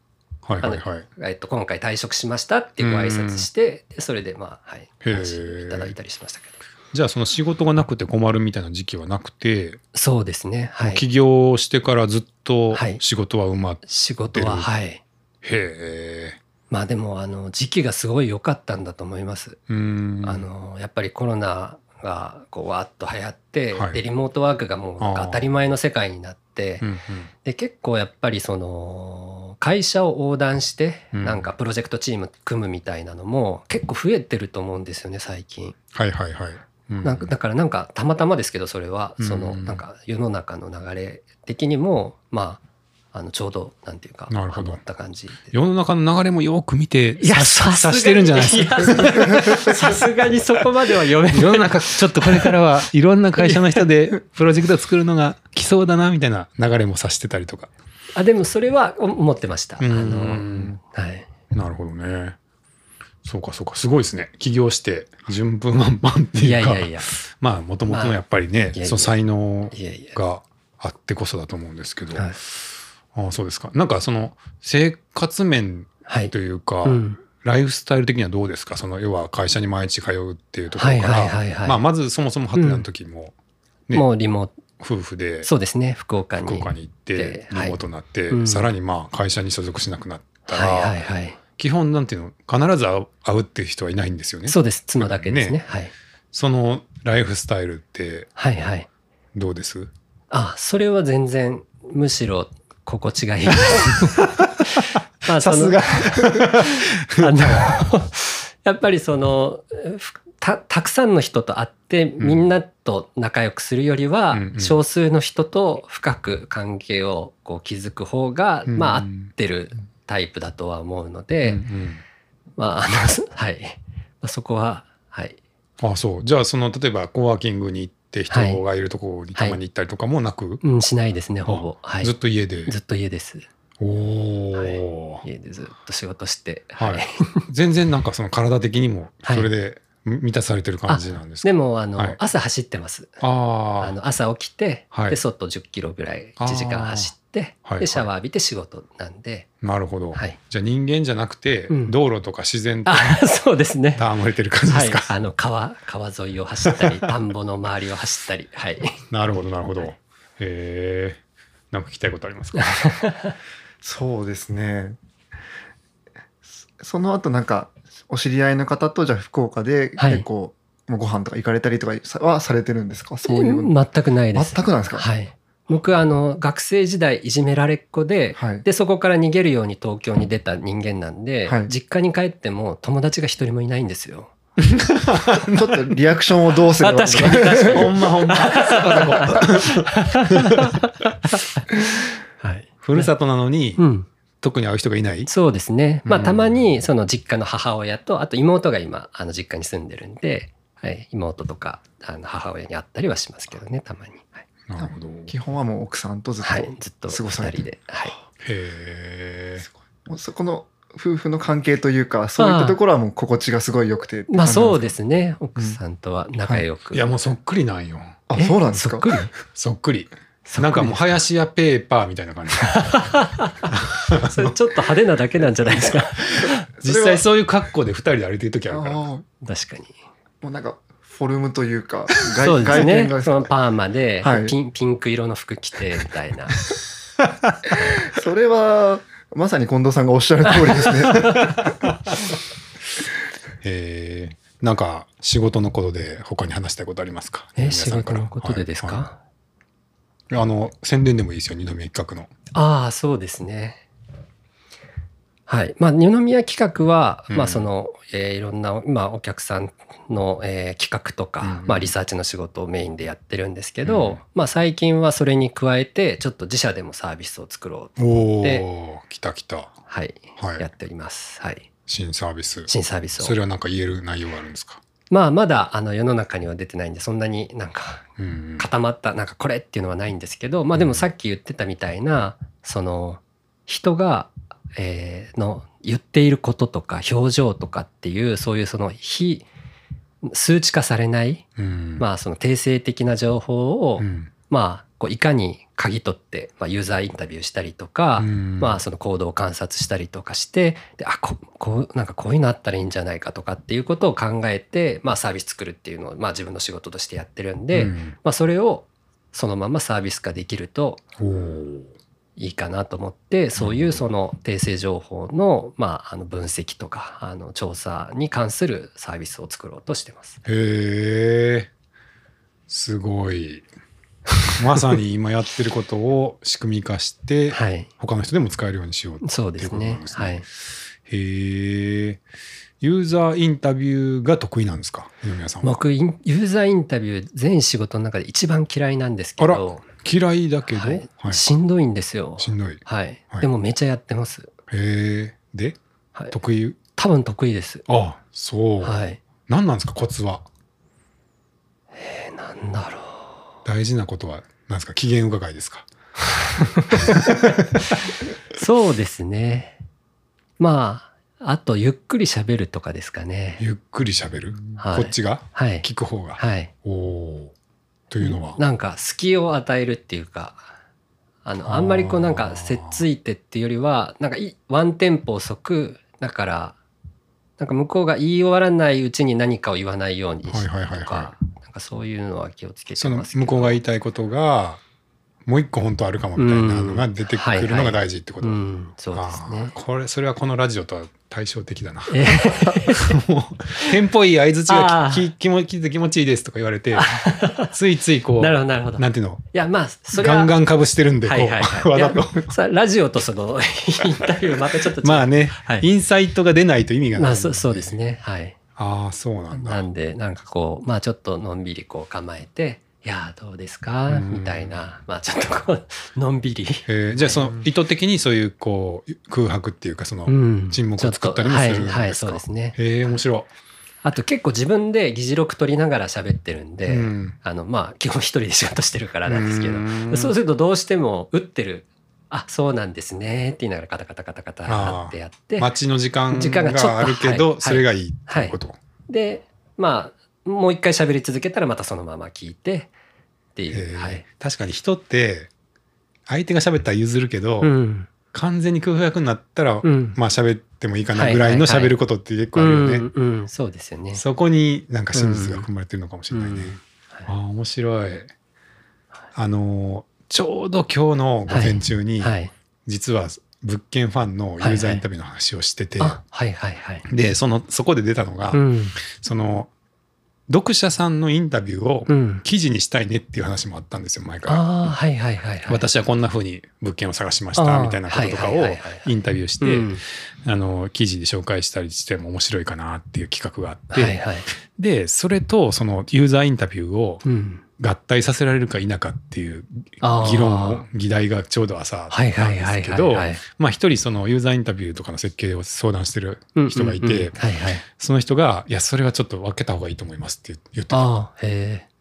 はいはいはい。えっと、今回退職しましたってご挨拶してでそれでまあはいいただいたりしましたけど。じゃあその仕事がなくて困るみたいな時期はなくて、そうですねはい。起業してからずっとはい。仕事は埋まって、仕事ははい。へえまあでもあの時期がすごい良かったんだと思います。うん。あのやっぱりコロナがこうわーっと流行って、はい。でリモートワークがもう当たり前の世界になってうんうん。で結構やっぱりその会社を横断してうん。なんかプロジェクトチーム組むみたいなのも結構増えてると思うんですよね最近。はいはいはい、うん。なんかだからなんかたまたまですけどそれは。そのうんなんか世の中の流れ的にもまああのちょうどなんていうかなるほどった感じで世の中の流れもよく見ていや、察さすがに察してるんじゃないですか？いやさすがにそこまでは読めない。世の中ちょっとこれからはいろんな会社の人でプロジェクト作るのが来そうだなみたいな流れも察してたりとか。あ、でもそれは思ってました。あうんの、はい。なるほどね。そうかそうかすごいですね。起業して順風満帆っていうか。いやいやいや。まあもともとのやっぱりね、いやいやその才能いやいや。があってこそだと思うんですけど。はい。ああそうですか。なんかその生活面はいと。いうか、うんライフスタイル的にはどうですか？その要は会社に毎日通うっていうところから、はいはいはいはいまあ、まずそもそもハテナの時も、ねもうリモート、夫婦でそうですね、福岡に。福岡に行ってリモートになって、うんさらにまあ会社に所属しなくなったら、はいはいはい。基本なんていうの必ず会うっていう人はいないんですよね。そうです。妻だけですね。ねはい。そのライフスタイルってはいはい。どうです？あ、それは全然、むしろ心地がいい。です。まあその あのやっぱりそのふたたくさんの人と会ってみんなと仲良くするよりは、うんうん。少数の人と深く関係をこう築く方が、まあ合うんってるタイプだとは思うのうで、ん。まああのはい、まあ、そこははい。うんあそう。じゃあその例えばコワーキングに行って人がいるところにたまに行ったりとかもなく、うん、しないですね、ほぼ。はい。ずっと家で？ずっと家です。おお、家でずっと仕事して。はい。全然なんかその体的にもはいそれで満たされてる感じなんですか、でも、あの、はい朝走ってます。あああの朝起きて、はいで外10キロぐらい1時間走って、はいでシャワー浴びて仕事なんで、なるほど、はい。じゃあ人間じゃなくて、うん。道路とか自然とあ そうですね。戯れてる感じではい。すか、、あの川川沿いを走ったり 田んぼの周りを走ったり。はい。なるほどなるほど、はい。へえなんか聞きたいことありますか？そうですね。そその後なんかお知り合いの方とじゃあ福岡ではい。結構、もうご飯とか行かれたりとかさはされてるんですか？そういう、全くないです。全くなんですか？はい僕あの学生時代いじめられっ子で、はい。でそこから逃げるように東京に出た人間なんで、はい。実家に帰っても友達が一人もいないんですよ。ちょっとリアクションをどうすればいいのあ確かに確かに。ほんまほんま。はい、ふるさとなのに、うん、特に会う人がいない？そうですね。まあうんたまにその実家の母親とあと妹が今あの実家に住んでるんで、はい、妹とかあの母親に会ったりはしますけどねたまに。はいなるほど。基本はもう奥さんとずっと、はい、ずっと過ごされてる。二人で。はい。へえもうそこの夫婦の関係というかそういったところはもう心地がすごい良くてまあそうすですね。奥さんとは仲良く。いやもうそっくりなんよ。あえそうなんですか？そっくり？そっくり。なんかもう林家ペーパーみたいな感じ。それちょっと派手なだけなんじゃないですか？実際そういう格好で二人で歩いてる時あるから。確かに。うなんかフォルムというか そうですね。そのパーマで、はい。ピンピンク色の服着てみたいな。それはまさに近藤さんがおっしゃる通りですね。へえなんか仕事のことで他に話したいことありますか？え、二宮仕さんから。事のことでですか、はい。はい。あの宣伝でもいいですよ二宮企画の。ああ、そうですね。はい。まあ、二宮企画は、うん。まあ、その、えーいろんな、まあ、お客さんの、えー企画とか、うんまあ、リサーチの仕事をメインでやってるんですけど、うん。まあ、最近はそれに加えて、ちょっと自社でもサービスを作ろうと、おでお来た来た。はい、はい。やっております。はい。新サービス。新サービスを。それ。はなんか言える内容があるんですか？まあ、まだ、あの、世の中には出てないんで、そんなになんか、うん固まったなんかこれっていうのはないんですけどまあでもさっき言ってたみたいなその人が、えーの言っていることとか表情とかっていうそういうその非数値化されない、うん。まあその定性的な情報を、うん。まあこういかに嗅ぎ取って、まあ、ユーザーインタビューしたりとか、うん。まあその行動を観察したりとかしてであここうなんかこういうのあったらいいんじゃないかとかっていうことを考えて、まあ、サービス作るっていうのを、まあ、自分の仕事としてやってるんで、うん。まあ、それをそのままサービス化できるといいかなと思ってそういうその訂正情報の,、まあ、あの分析とかあの調査に関するサービスを作ろうとしてます。へえ。すごい。まさに今やってることを仕組み化して はい、他の人でも使えるようにしようそうですねっていうことなんですね。はい、へえ。ユーザーインタビューが得意なんですか？僕インユーザーインタビュー全仕事の中で一番嫌いなんですけど、嫌いだけど、ははい。い、しんどいんですよ。しんどい。はい、はい。でもめちゃやってます。へえで？はい、得意？多分得意です。あそう、はい。何なんですかコツは？えーなんだろう。大事なことは何ですか？機嫌伺いですか？そうですね。まあ、あとゆっくり喋るとかですかね。ゆっくり喋る、はい。こっちが？はい。聞く方が、はい。おおというのは？なんか隙を与えるっていうか、あの、あんまりこうなんかせっついてっていうよりは、なんかいワンテンポ遅く、だから、なんか向こうが言い終わらないうちに何かを言わないようにはいはいはいはとか、なんかそういうのは気をつけてますけど。向こうが言いたいことがもう一個本当あるかもみたいなのが出てくるのが大事ってこと、うん、そうですね。これそれはこのラジオとは対照的だなえ もうテンポいい相づちがきき気持ちいい気持ちいいですとか言われて ついついこうなるほど、なるほど。なんていうの？いや、まあ、それは。ガンガンかぶしてるんでこう、はいはいはい。わざとさラジオとそのインタビューまたちょっと違う。まあね、はいインサイトが出ないと意味がない、まあそそうですね。はい。ああそうなんだなんで、なんかこう、まあちょっとのんびりこう構えて、いやーどうですか？うん。みたいな、まあちょっとこう、のんびり。えー。じゃあその意図的にそういうこう空白っていうかその、ん。沈黙を作ったりもするんですか？はい、はい、そうですね。へえ面白あと結構自分で議事録取りながら喋ってるんで、うん。あのまあ基本一人で仕事してるからなんですけどうん。そうするとどうしても打ってる「あそうなんですね」って言いながらカタカタカタカタってやって待ちの時間があるけど、はいそれがいいっていうこと。でまあもう一回喋り続けたらまたそのまま聞いてっていへう。ーはい確かに人って相手が喋ったら譲るけど、うん完全に空白になったら、うんまあ喋ってもいいかなぐらいの喋ることって結構あるよね。うんうんそうですよね。そこになんか真実が含まれてるのかもしれないね。うんああ面白い。あのーちょうど今日の午前中に、はい。実は物件ファンのユーザーインタビューの話をしてて、あはいはいはい。でそのそこで出たのが、うんその読者さんのインタビューをうん。記事にしたいねっていう話もあったんですよ前から。はいはいはいはい。私はこんな風に物件を探しましたみたいなこととかをインタビューして、うんあの記事で紹介したりしても面白いかなっていう企画があって、はいはい。でそれとそのユーザーインタビューをうん。合体させられるか否かっていう議論を議題がちょうど朝あったんですけど一人そのユーザーインタビューとかの設計を相談してる人がいて。その人が「いやそれはちょっと分けた方がいいと思います」って言ってた。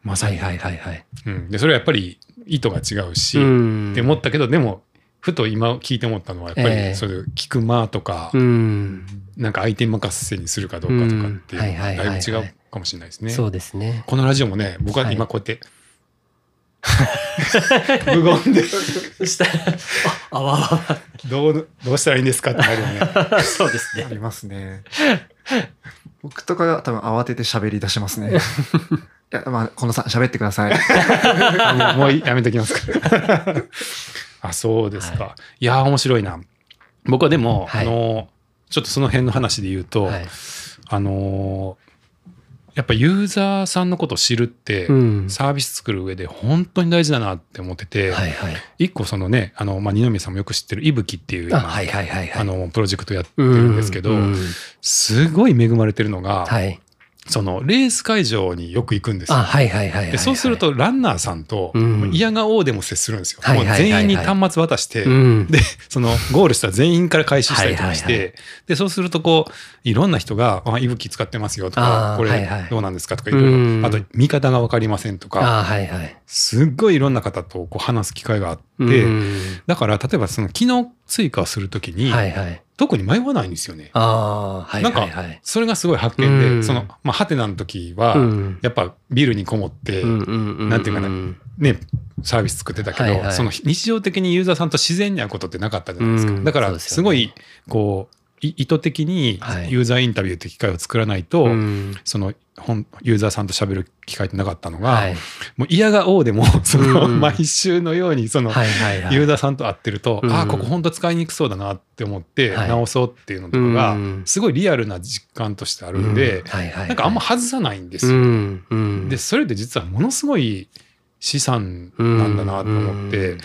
まさに、はいはいはいはい。うん、でそれはやっぱり意図が違うし、ん。って思ったけどでもふと今聞いて思ったのはやっぱええ。りそれ聞く間とか、うん。なんか相手に任せにするかどうかとかってだいぶ違うかもしれないですね。そうですね。このラジオもね僕ははい今こうやって、無言でそしたら、あ、あわわわ。どうどうしたらいいんですかってなるよね。そうですね。ありますね。僕とかが多分慌てて喋り出しますね。いや、まあ、近藤さん喋ってください。もうやめときますか。あそうですか。、はいやー面白いな。僕はでも、はいあのちょっとその辺の話で言うと、はい。あのやっぱユーザーさんのことを知るって、うんサービス作る上で本当に大事だなって思ってて、はいはい。一個そのねあの、まあ、二宮さんもよく知ってるいぶきっていう今あ、はいはいはいはい。あのプロジェクトやってるんですけど、うんうんすごい恵まれてるのが、はい。そのレース会場によく行くんですよあ、はいはいはい。でそうする、とランナーさんとうん嫌がおうでも接するんですよ。もう全員に端末渡して、うん。でそのゴールしたら全員から回収したりとかして、でそうするとこういろんな人が「あいぶき使ってますよ」とか「これどうなんですか?」とかいろいろ、うんあと見方が分かりませんとかあ、はいはい。すっごいいろんな方とこう話す機会があって、うんだから例えばその機能追加をするときに、はいはい。特に迷わないんですよね。ああ、はいなんかはいはい。それがすごい発見で、うんそのまあハテナの時は、うんやっぱビルにこもって、ななんていうかなね、サービス作ってたけど、はいはいその日常的にユーザーさんと自然に会うことってなかったじゃないですか。うんだからすごいこうい意図的にはい。ユーザーインタビューって機会を作らないと、うん。その本ユーザーさんと喋る機会ってなかったのが、はい。もう嫌がおうでもその、うん。毎週のようにその、はいはいはい。ユーザーさんと会ってると、うんああここ本当使いにくそうだなって思ってはい。直そうっていうのとかがうんすごいリアルな実感としてあるんで、うん。はいはいはい。なんかあんま外さないんですうよ。でそれって実はものすごい資産なんだなと思って、うん。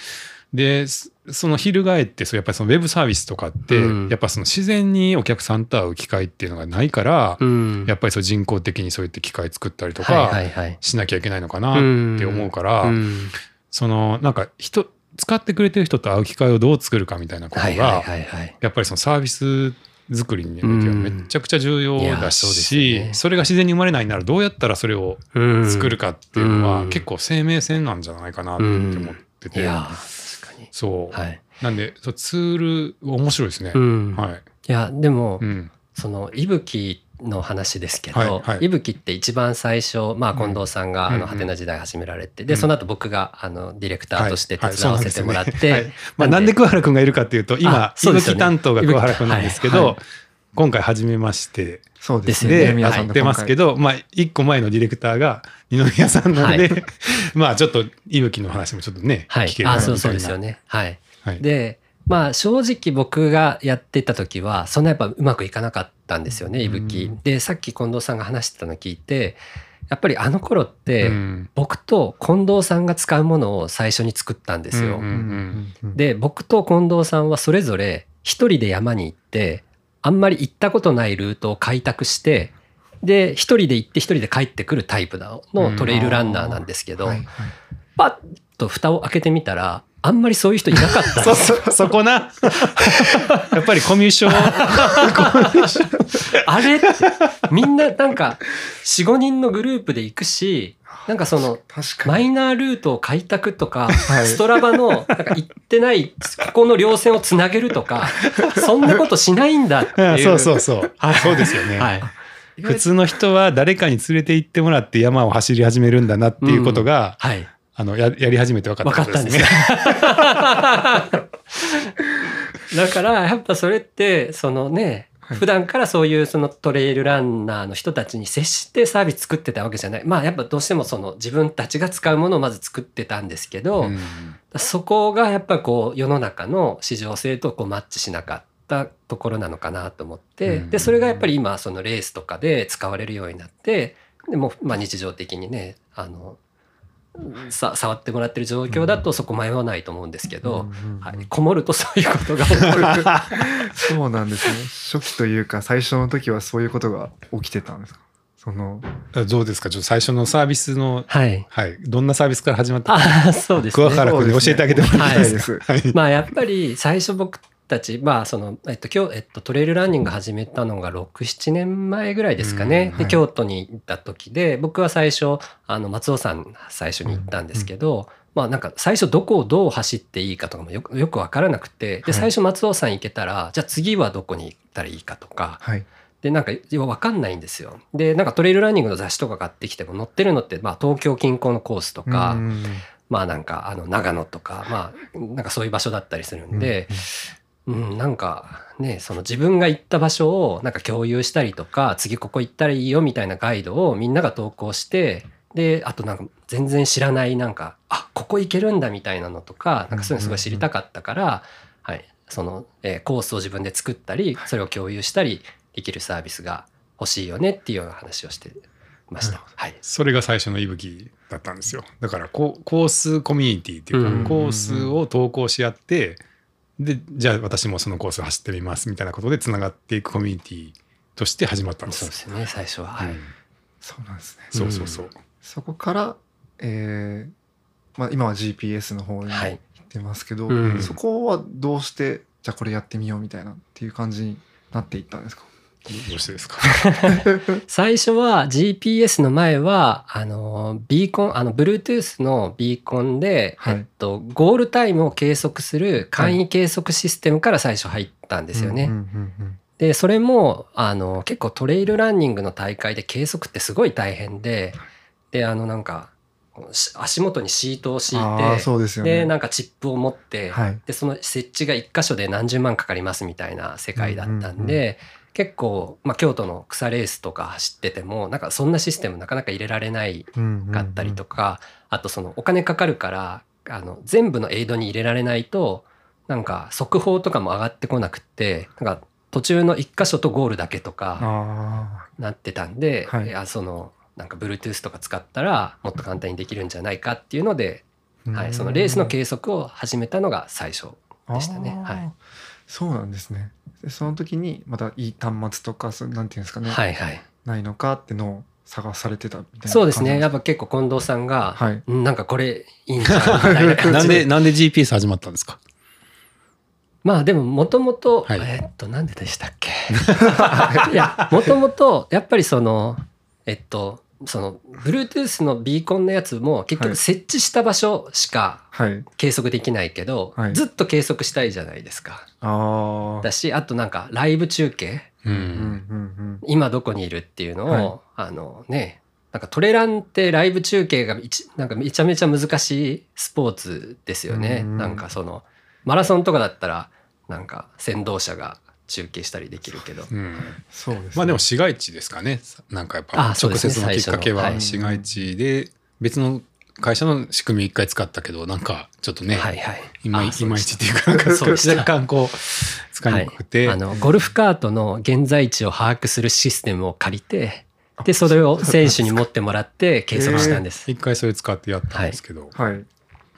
でそその翻ってそうやっぱりそのウェブサービスとかって、うん。やっぱその自然にお客さんと会う機会っていうのがないから、うん。やっぱりそう人工的にそういった機会作ったりとかしなきゃいけないのかなって思うから、うん。そのなんか人使ってくれてる人と会う機会をどう作るかみたいなことが。やっぱりそのサービス作りにおいてはめちゃくちゃ重要いだし、それが自然に生まれないならどうやったらそれをうん。作るかっていうのはうん。結構生命線なんじゃないかなって思ってて、に。そう、はい。なんでそうツール面白いですね、うん。はい、いやでもうん、そのいぶきの話ですけど、はいはい。いぶきって一番最初、まあ、うん。近藤さんが、あうんのハテナ時代始められて、うん。でその後僕があのディレクターとして手はい伝わせてもらって、はいそうなんですよね。はい。まあ、なんで桑原君がいるかっていうと今いぶき担当が桑原君なんですけど、今回初めまして。そうですね。で皆さんのやってますけど、まあ一個前のディレクターが二宮さんなので、は まあちょっといぶきの話もちょっとね、はい。聞けるあそうそうですよね。はい。はい、でまあ正直僕がやってた時はそんなやっぱうまくいかなかったんですよねいぶきうんでさっき近藤さんが話してたの聞いてやっぱりあの頃って、うん。僕と近藤さんが使うものを最初に作ったんですよ。で僕と近藤さんはそれぞれ一人で山に行ってあんまり行ったことないルートを開拓してで一人で行って一人で帰ってくるタイプのトレイルランナーなんですけど、はいはい。パッと蓋を開けてみたらあんまりそういう人いなかった。んそですよそそこな。やっぱりコミュ障。あれみんななんか45人のグループで行くしなんかその確かに。マイナールートを開拓とか、はい。ストラバのなんか行ってないここの稜線をつなげるとか そんなことしないんだっていう。そうそうそう、そうですよね、はい、普通の人は誰かに連れて行ってもらって山を走り始めるんだなっていうことが、はい、あのややり始めて分かったことですね。だからやっぱそれってそのねはい。普段からそういうそのトレイルランナーの人たちに接してサービス作ってたわけじゃない。まあやっぱどうしてもその自分たちが使うものをまず作ってたんですけど、うん。そこがやっぱこう世の中の市場性とこうマッチしなかったところなのかなと思って、うん。でそれがやっぱり今そのレースとかで使われるようになってでもまあ日常的にねあのさ触ってもらってる状況だとそこ迷わないと思うんですけど、はい、こもるとそういうことが起こる。そうなんですね。初期というか最初の時はそういうことが起きてたんですか？その。どうですか？ちょっと最初のサービスの、はい、はい、どんなサービスから始まった？かああそうですね。桑原君に教えてあげてもらっていいですか、はい。まあやっぱり最初僕たちまあその、えっと今日えっと、トレイルランニング始めたのが67年前ぐらいですかね、でうんはい。京都に行った時で僕は最初あの松尾さん最初に行ったんですけど、まあなんか最初どこをどう走っていいかとかもよくよく分からなくてはい。で最初松尾さん行けたらじゃあ次はどこに行ったらいいかとかはい。でなんか分かんないんですよ。でなんかトレイルランニングの雑誌とか買ってきても載ってるのって、まあ、東京近郊のコースとか、うんまあなんかあの長野とかまあなんかそういう場所だったりするんで、うんなんかねその自分が行った場所をなんか共有したりとか次ここ行ったらいいよみたいなガイドをみんなが投稿してであとなんか全然知らないなんかあここ行けるんだみたいなのとかなんかそういうのすごい知りたかったから、はい、その、えーコースを自分で作ったりそれを共有したりできるサービスが欲しいよねっていうような話をしてました。はい、それが最初の息吹だったんですよ。だからココースコミュニティっていうか、うん。コースを投稿し合ってでじゃあ私もそのコース走ってみますみたいなことでつながっていくコミュニティとして始まったんです。そうですよね最初は。はい。うん。そうなんですね。そうそうそう、そこから、えーまあ、今は GPS の方に行はい。ってますけど、うん。そこはどうしてじゃあこれやってみようみたいなっていう感じになっていったんですか？どうしてですか？最初は GPS の前はあのビーコンあの Bluetooth のビーコンで、はい。えっと、ゴールタイムを計測する簡易計測システムから最初入ったんですよね。でそれもあの結構トレイルランニングの大会で計測ってすごい大変でであのなんかし足元にシートを敷いてでね。でなんかチップを持って、はい。でその設置が1箇所で何十万かかりますみたいな世界だったんで、結構、まあ、京都の草レースとか走っててもなんかそんなシステムなかなか入れられないかったりとか、あとそのお金かかるからあの全部のエイドに入れられないとなんか速報とかも上がってこなくってなんか途中の1箇所とゴールだけとかあなってたんで、はい。いやそのなんか Bluetooth とか使ったらもっと簡単にできるんじゃないかっていうので、ーはい、そのレースの計測を始めたのが最初でしたね。はいそうなんですね。でその時にまたいい端末とかそうなんていうんですかね、はいはい、ないのかってのを探されてたみたいなそうですね。や感っぱ結構近藤さんが、はい。うんなんかこれいいんじゃんみたいな感なんじででなんで GPS 始まったんですか？まあでももともとはい。えっとなんででしたっけ？いやもともとやっぱりそのえっとその Bluetooth のビーコンのやつも結はい。局設置した場所しかはい。計測できないけど、はい。ずっと計測したいじゃないですか。ああだしあとなんかライブ中継？ううんんうん今どこにいるっていうのを、はい。あのねなんかトレランってライブ中継が一なんかめちゃめちゃ難しいスポーツですよね。うん。なんかそのマラソンとかだったらなんか先導者が中継したりできるけど。うん。そうですね。まあでも市街地ですかね。なんかやっぱ直接のきっかけは市街地で別の会社の仕組み一回使ったけどなんかちょっとね、はいはい。いまいちっていうかなんか若干こう使いにくくて、はい、あのゴルフカートの現在地を把握するシステムを借りてでそれを選手に持ってもらって 計測したんです。一回それ使ってやったんですけど、はい。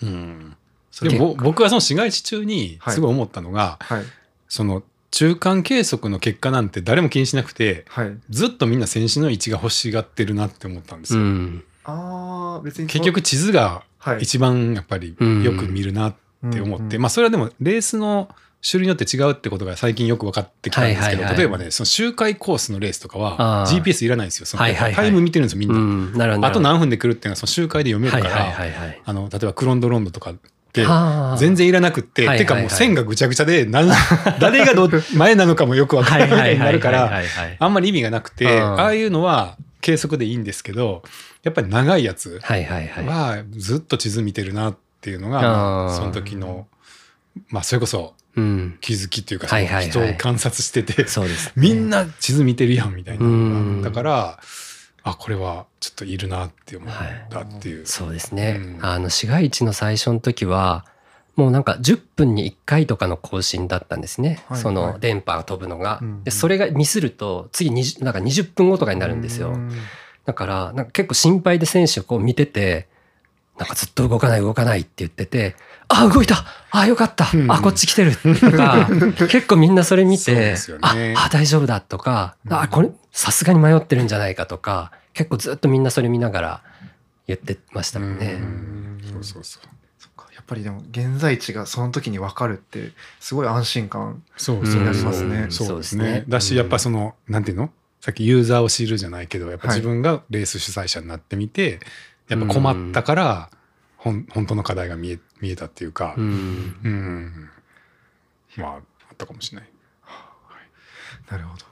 うん、でもぼ僕はその市街地中にすごい思ったのが、はい。その中間計測の結果なんて誰も気にしなくてはい。ずっとみんな選手の位置が欲しがってるなって思ったんですよ。うん。ああ別にそ結局地図がはい。一番やっぱりよく見るなっって思って、うんうんまあそれはでもレースの種類によって違うってことが最近よく分かってきたんですけど、はいはいはい。例えばねその周回コースのレースとかは GPS いらないんですよそのは。いはいはい。タイム見てるんですよみんな、うん、なるほど。あと何分で来るっていうのはその周回で読めるから、はいはいはいはい。あの例えばクロンドロンドとか全然いらなくって、てかもう線がぐちゃぐちゃで 誰がど前なのかもよく分からないみたいになるからあんまり意味がなくてうん。ああいうのは計測でいいんですけどやっぱり長いやつはずっと地図見てるなっていうのが、その時のまあそれこそうん。気づきっていうか、人を観察してて。みんな地図見てるやんみたいなだからあこれはちょっといるなって思ったっていう。そうですね、うん。あの市街地の最初の時はもうなんか10分に1回とかの更新だったんですね、はいそはい。の電波が飛ぶのが、うん。でそれがミスると次20なんか20分後とかになるんですよ、うん。だからなんか結構心配で選手をこう見ててなんかずっと動かない動かないって言っててあ動いた。あよかった。うん。あこっち来てる。とか 結構みんなそれ見て、ですよあね。あ大丈夫だとか、うん。あこれさすがに迷ってるんじゃないかとか結構ずっとみんなそれ見ながら言ってましたもんね。うん。そうそうそう。やっぱりでも現在地がその時に分かるってすごい安心感そうそうう。んなりますね。そうですね。ね。だしやっぱそのなんていうの？さっきユーザーを知るじゃないけどやっぱはい自分がレース主催者になってみてやっぱ困ったからほん本当の課題が見え見えたっていうかうん。うん。まああったかもしれない。なるほど。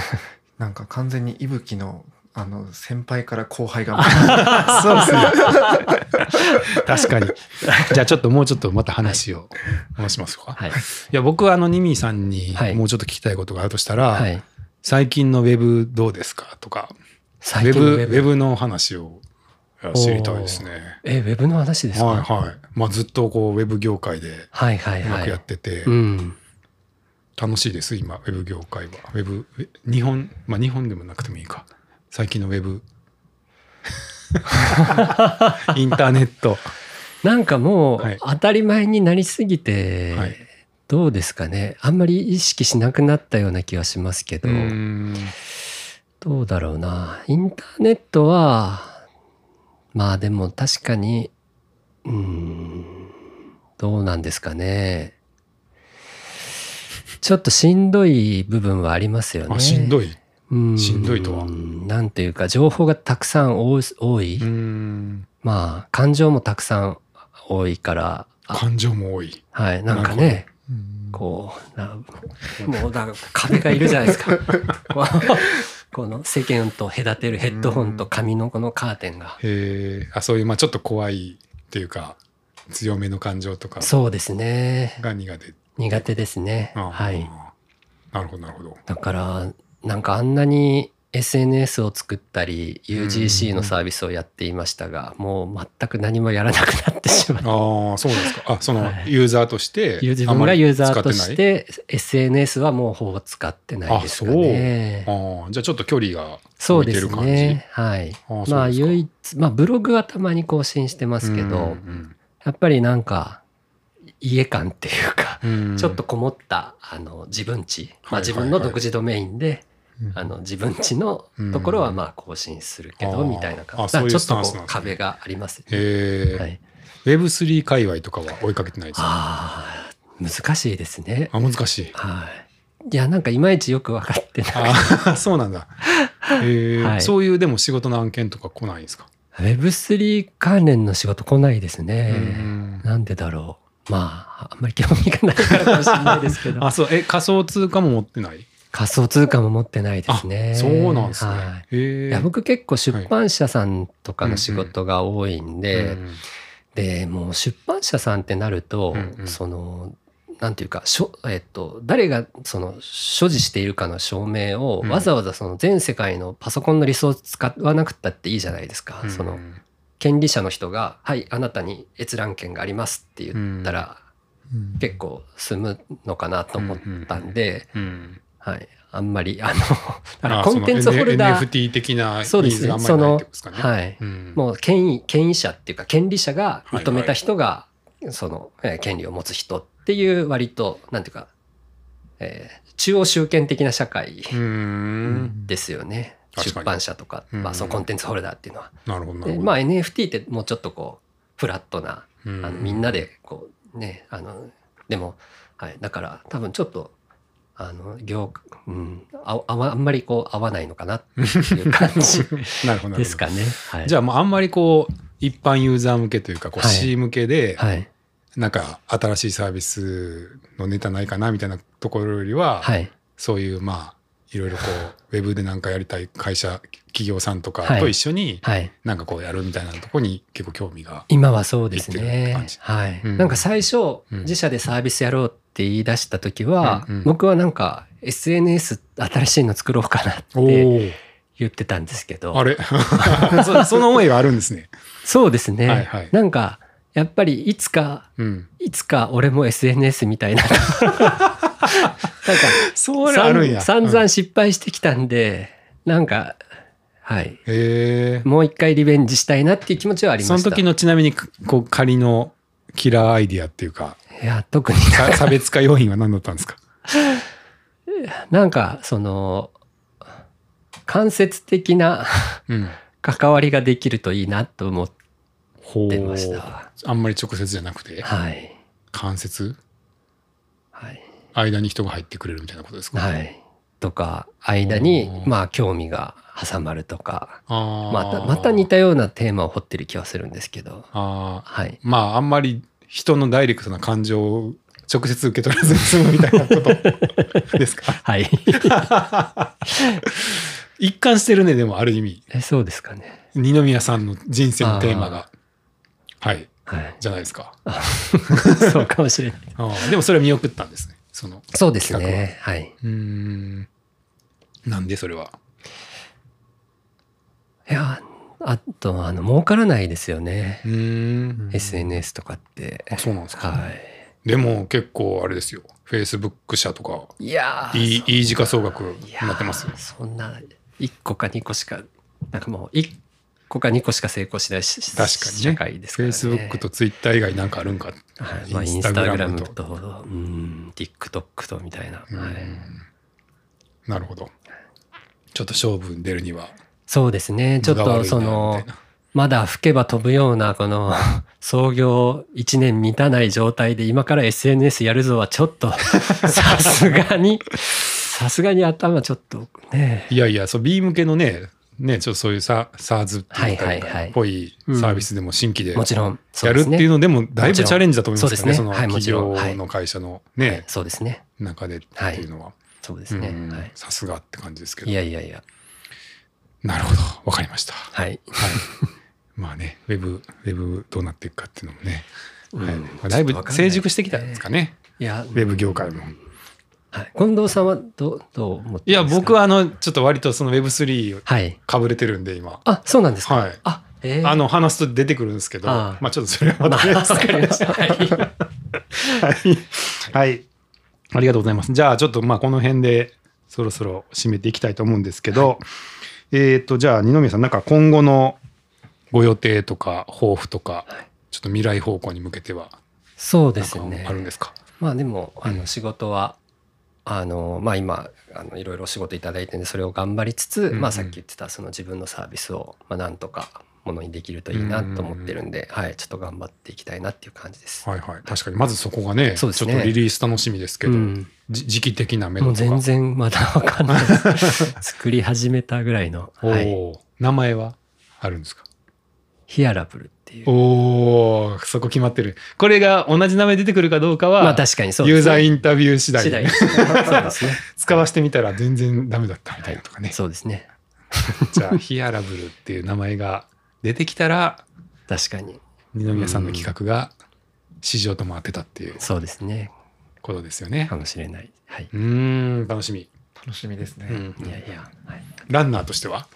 なんか完全に伊吹のあの先輩から後輩が そうですね。確かに。じゃあちょっともうちょっとまた話を。戻しますか？はい。いや僕はあのニミーさんにはい。もうちょっと聞きたいことがあるとしたら、はい。最近のウェブどうですか？とかウェブウェブの話を知りたいですね。えウェブの話ですか？はいはい。まあずっとこうウェブ業界ではいはいうはい。まくやってて。うん。楽しいです今ウェブ業界は。ウェブえ日本まあ日本でもなくてもいいか。最近のウェブ。インターネット。なんかもうはい。当たり前になりすぎて、はい。どうですかね？あんまり意識しなくなったような気はしますけど、うどうだろうな。インターネットはまあでも確かにうーんどうなんですかね。ちょっとしんどい部分はありますよね。あしんどい。うん。しんどいとは？なんていうか情報がたくさん多い。まあ感情もたくさん多いから。あ感情も多い。はいなんかね。こうなもうだ壁がいるじゃないですか この世間と隔てるヘッドホンと紙のこのカーテンが。へえあそういうまあちょっと怖いっていうか強めの感情とか。そうですね。が苦手。苦手ですね。はい。なるほどなるほど。だからなんかあんなに SNS を作ったり UGC のサービスをやっていましたが、もう全く何もやらなくなってしまってああそうですか。あそのはい。ユーザーとして自あんまり分がユーザーとして SNS はもうほぼ使ってないですかね。ああじゃあちょっと距離がそうです置いてる感じ？ね。はい。まあ唯一、まあブログはたまに更新してますけど、やっぱりなんか家感っていうか、ちょっとこもったあの自分地、まあ、はい自分の独自ドメインで、うんあの自分地のところはまあ更新するけど、うんみたいなあ感じ。そういうちょっとこう壁がありますね。へえ、はい。Web3 界隈とかは追いかけてないですか？難しいですね。あ難しいはい。いや、なんかいまいちよく分かってない。そうなんだはいそういうでも仕事の案件とか来ないんですか？Web3 関連の仕事来ないですうね。んなんでだろう。まあ、あんまり興味がないからかもしれないですけど。あそうえ仮想通貨も持ってない？仮想通貨も持ってないですね。あそうなんですね、はい。いや僕結構出版社さんとかの仕事が多いんで、うんでもう出版社さんってなると、うんうん。そのなんていうかしょ、えっと、誰がその所持しているかの証明をうん。わざわざその全世界のパソコンのリソース使わなくったっていいじゃないですか。うんその権利者の人が「はいあなたに閲覧権があります」って言ったら、結構済むのかなと思ったんで、うんはい、あんまりあの コンテンツホルダー。NFT 的なニそうですねーズがあんまりないってことですかね。はい、うん。もう権威権威者っていうか権利者が認めた人がその、えー権利を持つ人っていう割となんていうか、えー中央集権的な社会ですよね、出版社とか、まあ、うんそのコンテンツホルダーっていうのは。なるほどなるほど。でまあ NFT ってもうちょっとこうフラットな、うん。あのみんなでこうねあのでも、はい、だから多分ちょっとあの業、うん、ああんまりこう合わないのかなっていう感じ。なるほどですかね。はい、じゃあもうあんまりこう一般ユーザー向けというかこうはい。C 向けではい。なんか新しいサービスのネタないかなみたいなところよりは、はい。そういうまあいろいろこうウェブでなんかやりたい会社企業さんとかはいと一緒にはい。なんかこうやるみたいなところに結構興味が。今はそうですね。はい、うん。なんか最初、うん。自社でサービスやろうって言い出した時は、うんうん。僕はなんか SNS 新しいの作ろうかなって言ってたんですけど。あれ？そその思いがあるんですね。そうですね、はいはい。なんかやっぱりいつかうん、いつか俺も SNS みたいな。なんかそれあるんや。散々失敗してきたんで、なんかはい。もう一回リベンジしたいなっていう気持ちはありました。その時のちなみにこう仮のキラーアイディアっていうかいや特にさ差別化要因は何だったんですか？なんかその間接的なうん。関わりができるといいなと思っほてました。あんまり直接じゃなくて？はい。間接？はい。間に人が入ってくれるみたいなことですか、はい。とか間にまあ興味が挟まるとか。またまた似たようなテーマを掘ってる気はするんですけど。あー。はい。まああんまり人のダイレクトな感情を直接受け取らずに済むみたいなこと。ですか？はい。一貫してるねでもある意味。えそうですかね。二宮さんの人生のテーマが。はい。はい。じゃないですか。そうかもしれない。あー。でもそれは見送ったんですねそのそうですね。はい。うーん。なんでそれは？いやあとあの儲からないですよね。SNS とかって。あそうなんですか、はい。でも結構あれですよ。フェイスブック社とか。いやーいいいい時価総額になってますよ。そんな1個か2個しかなんかもう1個か2個しか成功しないし確かにね。社会ですからね。フェイスブックとツイッター以外なんかあるんか、はい。まあ、インスタグラムとうん TikTok とみたいな、うん。はい、なるほど。ちょっと勝負に出るにはそうですね。ちょっとそのまだ吹けば飛ぶようなこの 創業1年満たない状態で今から SNS やるぞはちょっと さすがにさすがに頭ちょっとね。いやいやそう B 向けのねねちょっとそういうサ SARS っぽいサービスでも新規でもちろんやるっていうのでもだいぶチャレンジだと思いますよねその企業の会社のねそうですね。中でっていうのは。そうですね、さすがって感じですけど。いやいやいやなるほど。わかりました。はい。はい。まあねウェブウェブどうなっていくかっていうのもね。うん。はい。まあだいぶ成熟してきたんですかね。いやウェブ業界も。はい、近藤さんはどうどう思っていや僕はあのちょっと割とその Web3 はい。かぶれてるんで今。あそうなんですか、はい。あえー。あの話すと出てくるんですけどまあちょっとそれはままあたね わかりましたはい。はい。はい。ありがとうございます。じゃあ、ちょっとまあ、この辺でそろそろ締めていきたいと思うんですけど、えっ、と、じゃあ、二宮さん、なんか今後のご予定とか、抱負とか、ちょっと未来方向に向けては、そうですね。あるんですか？まあでもあうんの仕事は、あのまあ今あのいろいろお仕事いただいてるんでそれを頑張りつつ、うんうん。まあさっき言ってたその自分のサービスをまあなんとかものにできるといいなと思ってるんで、はいちょっと頑張っていきたいなっていう感じです。はいはい。確かに、まずそこがね、ね。ちょっとリリース楽しみですけど、うん。じ時期的な目もう処とか。全然まだわかんない 作り始めたぐらいの、おはい、ー名前はあるんですか？ヒアラブルっていう。おおそこ決まってる。これが同じ名前出てくるかどうかは、まあ確かにそうですね。ユーザーインタビュー次第次第そうですね。使わせてみたら全然ダメだったみたいなとかね。そうですね。じゃあ、ヒアラブルっていう名前が出てきたら、確かに二宮さんの企画が市場とも当てたっていうそうですねことですよねか。もしれないはいうーん、楽しみ。楽しみですね。うんいやいや、はいランナーとしては？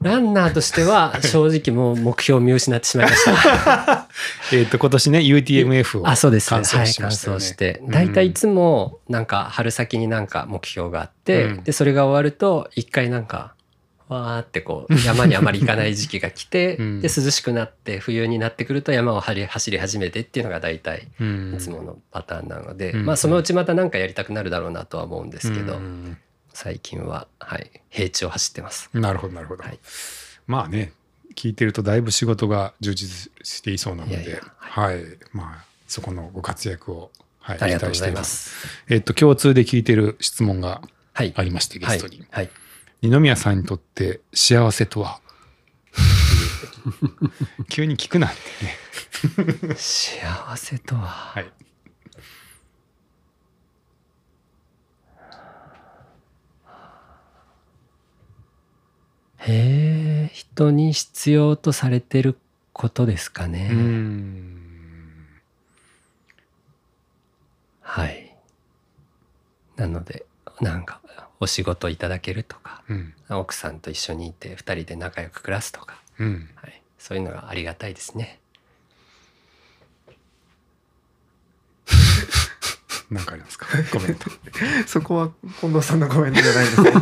ランナーとしては 正直もう目標を見失ってしまいました。えっと、今年ね、UTMF をあ、そうです。完はい、完走しましたよね。走して。うん大体いつもなんか春先になんか目標があって、うんで、それが終わると一回なんか、わーってこう山にあまり行かない時期が来て、うんで、涼しくなって冬になってくると山を走り走り始めてっていうのが大体うんいつものパターンなので、うんまあそのうちまたなんかやりたくなるだろうなとは思うんですけど、うん最近は、はい、平地を走ってます。なるほど、なるほど。はいまあね、聞いてるとだいぶ仕事が充実していそうなので、いやいやはい、まあ、そこのご活躍を、はい、ありがとうござい期待してます。えっと、共通で聞いてる質問がはい。ありまして、ゲストに。はい。二宮さんにとって幸せとは？急に聞くなってね。幸せとは、はい。へえ、人に必要とされてることですかね。うーん。はい。なので、なんか、お仕事いただけるとか、うん。奥さんと一緒にいて二人で仲良く暮らすとか、うん。はい、そういうのがありがたいですね。なんかありますか？コメント。そこは近藤さんのコメントじゃないですね。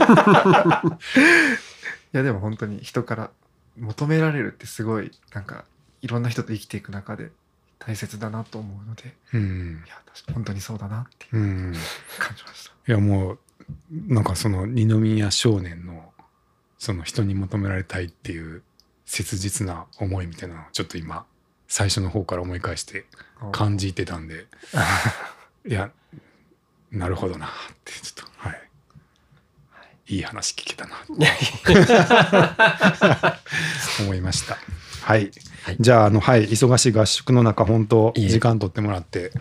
いやでも本当に人から求められるってすごいなんかいろんな人と生きていく中で大切だなと思うのでうんい。や確かに本当にそうだなってうん。感じました。いやもうなんかその二宮少年のその人に求められたいっていう切実な思いみたいなのをちょっと今最初の方から思い返して感じてたんで。いやなるほどなってちょっとはい。いい話聞けたな思いました。はい、はい。じゃああのはい。忙しい合宿の中本当時間取ってもらって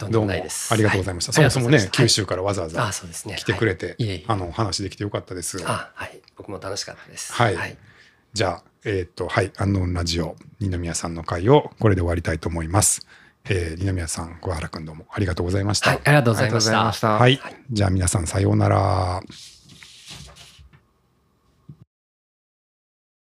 とんでどうももないです。ありがとうございました、はそもそもね九州からわざわざ。来てくれて、あのお話できてよかったです。あ、はい。僕も楽しかったです。はいはい。じゃあ、えっ、と、はい、アンノーンラジオ、二宮さんの会をこれで終わりたいと思います。えー、二宮さん、小原くんどうもありがとうございました。はいありがとうございましたありがとうございまし。た。はい、じゃあ皆さんさようなら。